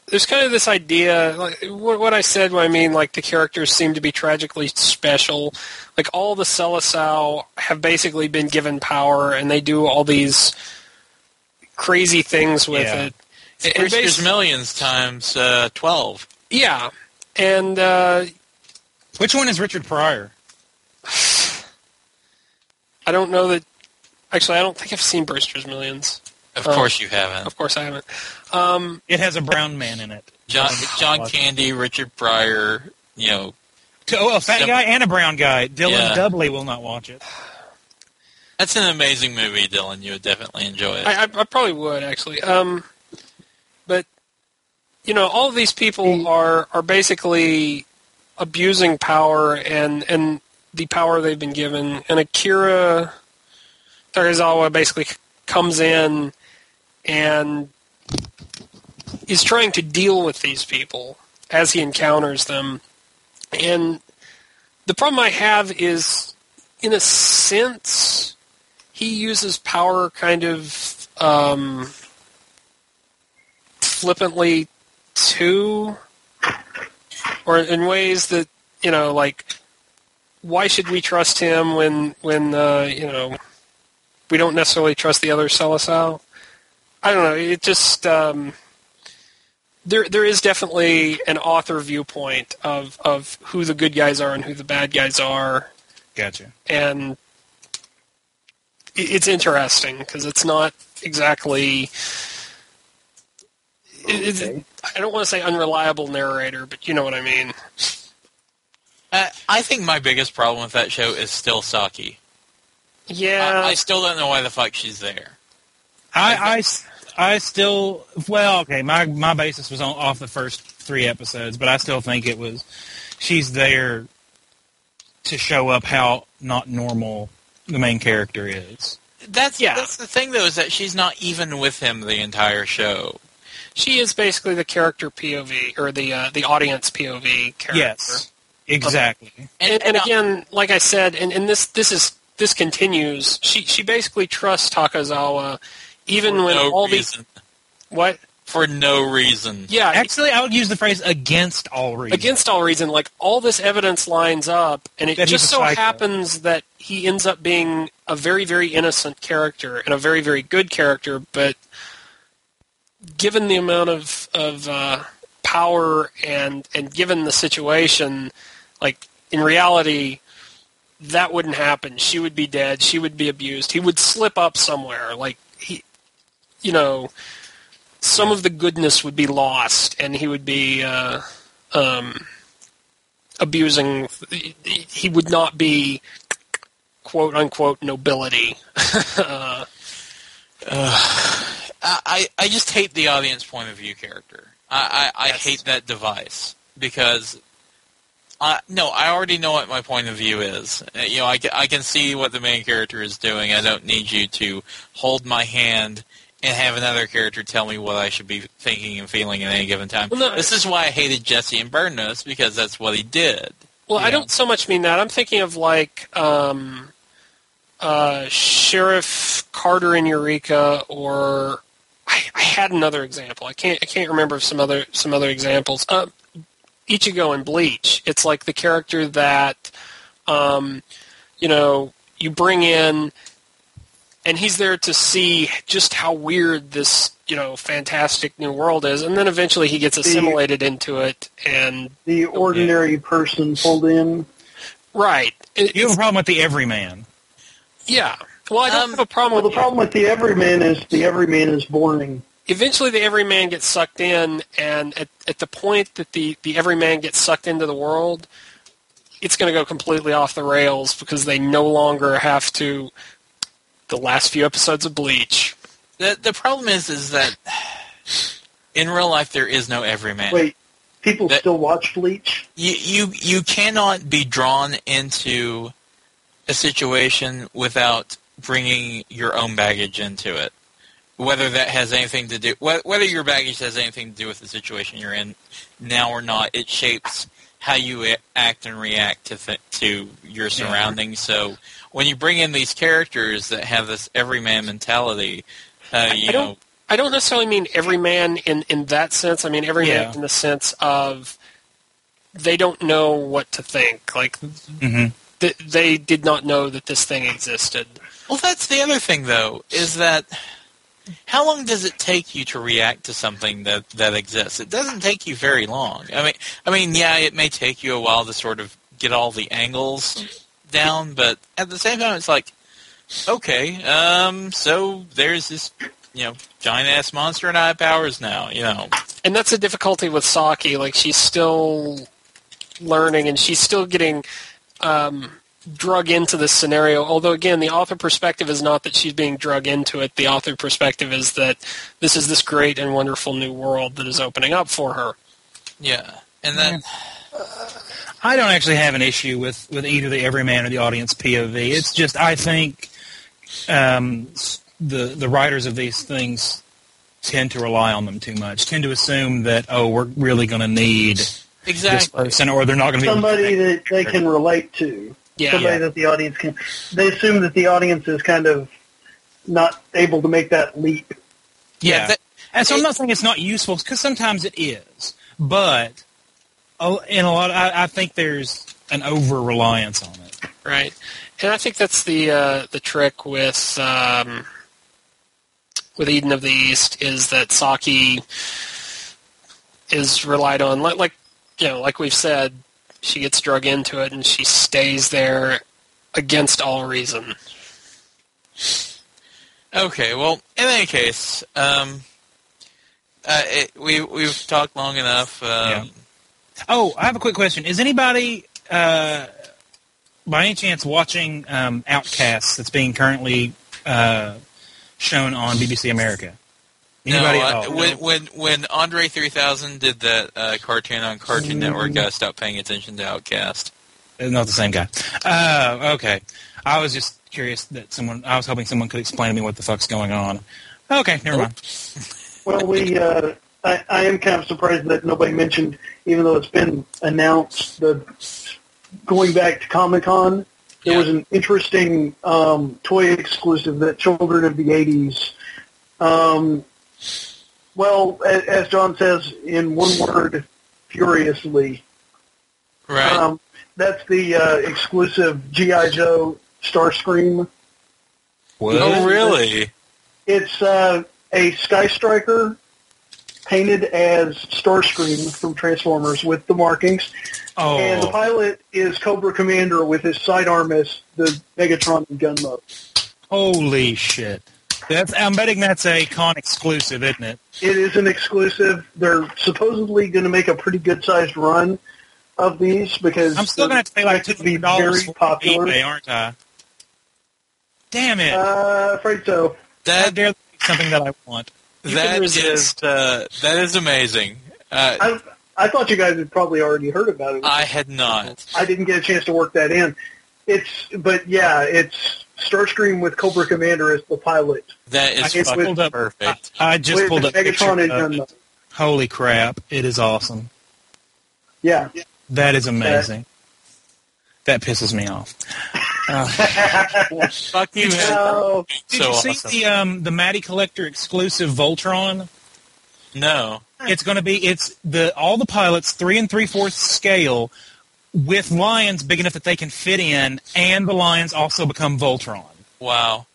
there's kind of this idea, like what, what I said when I mean like the characters seem to be tragically special. Like all the Selecao have basically been given power, and they do all these crazy things with Yeah. it. And Brewster's basi- Millions times uh, 12. yeah, and uh, Which one is Richard Pryor? I don't know that. Actually, I don't think I've seen Brewster's Millions. Of Oh. course you haven't. Of course, I haven't. Um, It has a brown man in it. John, John Candy, Richard Pryor, you know, Oh, a fat guy and a brown guy. Dylan Yeah. Dudley will not watch it. that's an amazing movie, Dylan. You would definitely enjoy it. I, I, I probably would actually. Um, but you know, all of these people are are basically abusing power and and the power they've been given. And Akira Takizawa basically comes in and is trying to deal with these people as he encounters them. And the problem I have is, in a sense, he uses power kind of um, flippantly too, or in ways that you know, like why should we trust him when when uh, you know we don't necessarily trust the other Selecao? I don't know. It just um, there there is definitely an author viewpoint of of who the good guys are and who the bad guys are Gotcha. and it- it's interesting because it's not exactly. it- it's- Okay. I don't want to say unreliable narrator, but you know what I mean. Uh, I think my biggest problem with that show is still Saki. Yeah, I, I still don't know why the fuck she's there. I I still well okay my my basis was on off the first three episodes but I still think it was she's there to show up how not normal the main character is That's Yeah. that's the thing though is that she's not even with him the entire show. She is basically the character POV or the uh, the audience POV character. yes exactly and, and again, like I said, and, and this this is this continues. She she basically trusts Takizawa, even for when no all these reason. what for no reason. yeah actually I would use the phrase against all reason against all reason, like all this evidence lines up, and it That just so psycho. happens that he ends up being a very, very innocent character and a very, very good character, but given the amount of of uh, power and and given the situation, like in reality. That wouldn't happen. She would be dead. She would be abused. He would slip up somewhere. Like he, you know, some of the goodness would be lost, and he would be uh, um, abusing. He would not be quote unquote nobility. uh, I I just hate the audience point of view character. I, I, I Yes. hate that device because I no, I already know what my point of view is. Uh, You know, I, I can see what the main character is doing. I don't need you to hold my hand and have another character tell me what I should be thinking and feeling at any given time. Well, no, this is why I hated Jesse and Burn because that's what he did. well, I don't so much mean that. I'm thinking of like um, uh, Sheriff Carter in Eureka, or I, I had another example. I can't I can't remember some other some other examples. Uh, Ichigo in Bleach. It's like the character that um, you know you bring in, and he's there to see just how weird this you know fantastic new world is, and then eventually he gets assimilated into it, and The ordinary person pulled in. right. It- you have a problem with the everyman yeah. Well, I don't Um, have a problem Well, the problem with the everyman is the everyman is boring. eventually the everyman gets sucked in, and at, at the point that the, the everyman gets sucked into the world, it's going to go completely off the rails because they no longer have to. The last few episodes of Bleach. The the problem is is that in real life there is no everyman. Wait, people That- still watch Bleach? you you you cannot be drawn into a situation without bringing your own baggage into it. Whether that has anything to do whether your baggage has anything to do with the situation you're in now or not, it shapes how you act and react to th- to your surroundings. So when you bring in these characters that have this everyman mentality, uh, you I know, don't- I don't necessarily mean everyman in, in that sense. I mean everyman Yeah. in the sense of they don't know what to think. Like hmm th- they did not know that this thing existed. Well, that's the other thing, though, is that how long does it take you to react to something that that exists? It doesn't take you very long. I mean, I mean, yeah, it may take you a while to sort of get all the angles down, but at the same time, it's like, okay, um, so there's this, you know, giant ass monster and I have powers now. You know, And that's the difficulty with Saki. Like she's still learning and she's still getting um, drug into this scenario. Although again, the author perspective is not that she's being drug into it. The author perspective is that this is this great and wonderful new world that is opening up for her. yeah, and then I don't actually have an issue with, with either the everyman or the audience POV. It's just I think um, the the writers of these things tend to rely on them too much. Tend to assume that oh we're really going to need this exactly. person or they're not going to be Somebody that they can relate to. Yeah. Somebody Yeah. that the audience can. They assume that the audience is kind of not able to make that leap. yeah. that- and so I'm not saying it's not useful because sometimes it is, but in a lot, I, I think there's an over reliance on it. Right, and I think that's the uh, the trick with um, with Eden of the East is that Saki is relied on, like, like you know, like we've said, she gets drug into it and she stays there against all reason. Okay, well, in any case, um, uh, it, we we've talked long enough. Um, Yeah. Oh, I have a quick question. Is anybody, uh, by any chance, watching um, Outcasts that's being currently uh, shown on BBC America? Anybody no, at I- all? when when when Andre three thousand did that uh, cartoon on Cartoon Network, I stopped paying attention to Outcast. Not the same guy. Uh, okay. I was just curious that someone. I was hoping someone could explain to me what the fuck's going on. Okay, never mind. Well, we. Uh, I, I am kind of surprised that nobody mentioned, even though it's been announced, the going back to Comic Con. There Yeah. was an interesting um, toy exclusive that Children of the '80s. Um, well, as John says in one word, furiously. Right. Um, that's the uh, exclusive GI Joe Starscream. What? oh, really? It's uh, a Sky Striker painted as Starscream from Transformers with the markings, Oh, and the pilot is Cobra Commander with his sidearm as the Megatron and gun mode. holy shit! That's. I'm betting that's a con exclusive, isn't it? It is an exclusive. They're supposedly going to make a pretty good sized run of these because I'm still going to have to pay like two they're expected to hundred be dollars very for popular. eBay, aren't I? Damn it! Uh, I'm afraid so. How That dare something that I want? You that can is resist. uh, that is amazing. Uh, I, I thought you guys had probably already heard about it. I had not. I didn't get a chance to work that in. It's, but yeah, it's Starscream with Cobra Commander as the pilot. That is I fucking pulled up. perfect. I, I just pulled up. Megatron picture and of it. Holy crap! It is awesome. Yeah. That is amazing. That pisses me off. Fuck you, man. Oh, Did So you see awesome. the um, the Matty Collector exclusive Voltron? No. It's going to be it's the all the pilots three and three fourths scale with lions big enough that they can fit in, and the lions also become Voltron. Wow.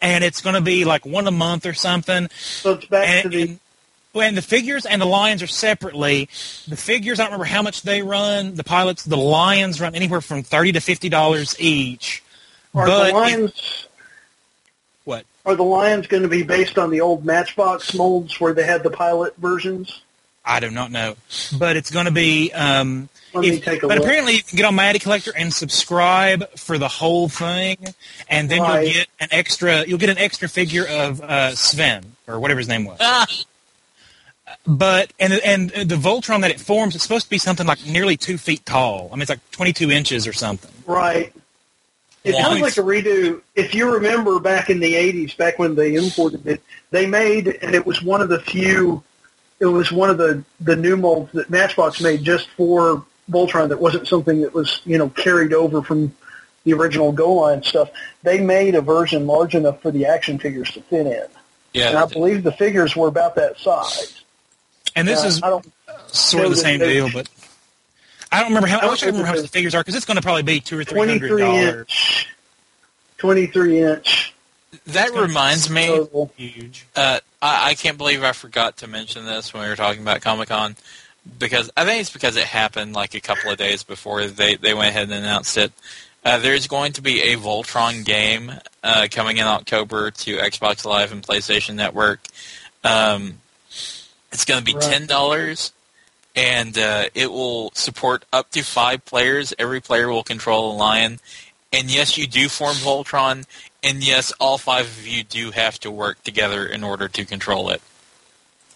And it's going to be like one a month or something. so it's back to And, the. and, and the figures and the lions are separately. The figures, I don't remember how much they run. The pilots, the lions run anywhere from thirty to fifty dollars each. Are but the it- lions? what? Are the lions going to be based on the old Matchbox molds where they had the pilot versions? I do not know, but it's going to be. Um, Let me if- take a but look. apparently, you can get on my Matty Collector and subscribe for the whole thing, and then Right. you'll get an extra. You'll get an extra figure of uh, Sven or whatever his name was. Ah, But and and the Voltron that it forms is supposed to be something like nearly two feet tall. I mean, it's like twenty two inches or something. Right. It sounds like a redo. If you remember back in the '80s, back when they imported it, they made, and it was one of the few. It was one of the the new molds that Matchbox made just for Voltron. That wasn't something that was you know carried over from the original GoLion stuff. They made a version large enough for the action figures to fit in. Yeah, and I believe the figures were about that size. And this Uh, is I don't. sort of the same deal, but I don't remember how. I wish I remember how much the figures are because it's going to probably be two or three hundred dollars. 23 inch. that reminds me. Huge. Uh, I, I can't believe I forgot to mention this when we were talking about Comic Con because I think it's because it happened like a couple of days before they, they went ahead and announced it. Uh, there's going to be a Voltron game uh, coming in October to Xbox Live and PlayStation Network. Um, it's going to be ten dollars, and uh, it will support up to five players. Every player will control a lion, and yes, you do form Voltron, and yes, all five of you do have to work together in order to control it.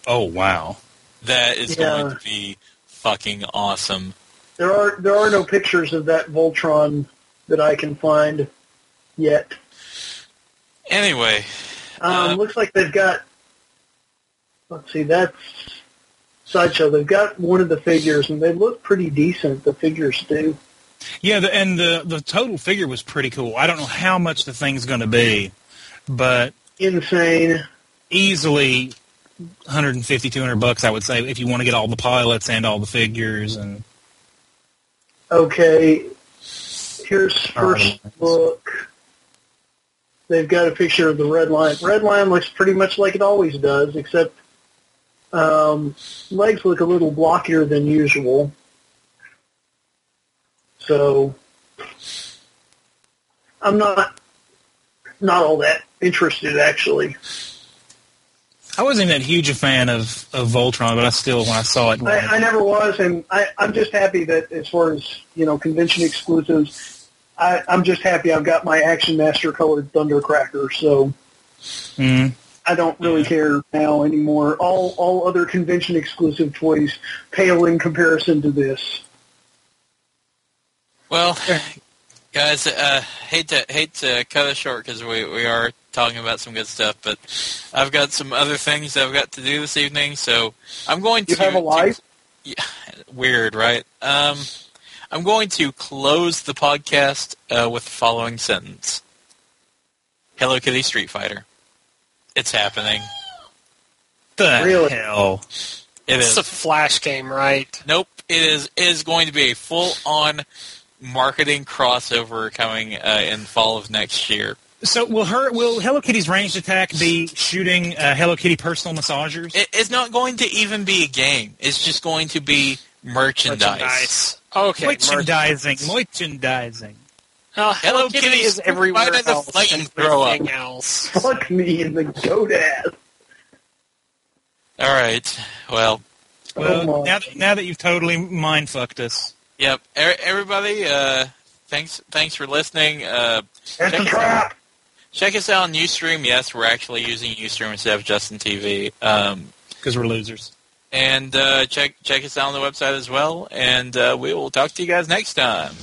Oh wow! That is Yeah. going to be fucking awesome. There are there are no pictures of that Voltron that I can find yet. Anyway, Um, Uh, looks like they've got. Let's see, that's sideshow. They've got one of the figures, and they look pretty decent. The figures do. Yeah, the, and the the total figure was pretty cool. I don't know how much the thing's going to be, but Insane. easily 150 200 bucks I would say if you want to get all the pilots and all the figures and Okay, here's first right. look. They've got a picture of the red line. Red line looks pretty much like it always does, except um, legs look a little blockier than usual. So I'm not not all that interested actually. I wasn't even that huge a fan of, of Voltron, but I still when I saw it I, I never was, and I, I'm just happy that as far as you know convention exclusives, I, I'm just happy I've got my Action Master colored Thundercracker, so mm, I don't really care now anymore. All all other convention exclusive toys pale in comparison to this. well, guys, uh, hate to hate to cut it short because we we are talking about some good stuff, but I've got some other things I've got to do this evening, so I'm going You to have a life? Yeah, weird, right? Um, I'm going to close the podcast uh, with the following sentence: Hello Kitty Street Fighter. It's happening. the Really? hell. It It's is. a flash game, right? Nope. It is. It is going to be a full-on marketing crossover coming uh, in fall of next year. So will her will Hello Kitty's ranged attack be shooting uh, Hello Kitty personal massagers? It, it's not going to even be a game. It's just going to be merchandise. Merchandise. Okay. merchandising, merchandising. Uh, Hello, Hello Kitty Kitty is is everywhere right at the else. fight and and throw up. else. Fuck me in the goat ass. All right. Well. Well, Oh now that, now that you've totally mind fucked us, Yep. Er- Everybody. Uh, thanks. Thanks for listening. Uh, That's a us trap. Check us out on UStream. Yes, we're actually using UStream instead of Justin TV. Um, because we're losers. and uh, check check us out on the website as well. And uh, we will talk to you guys next time.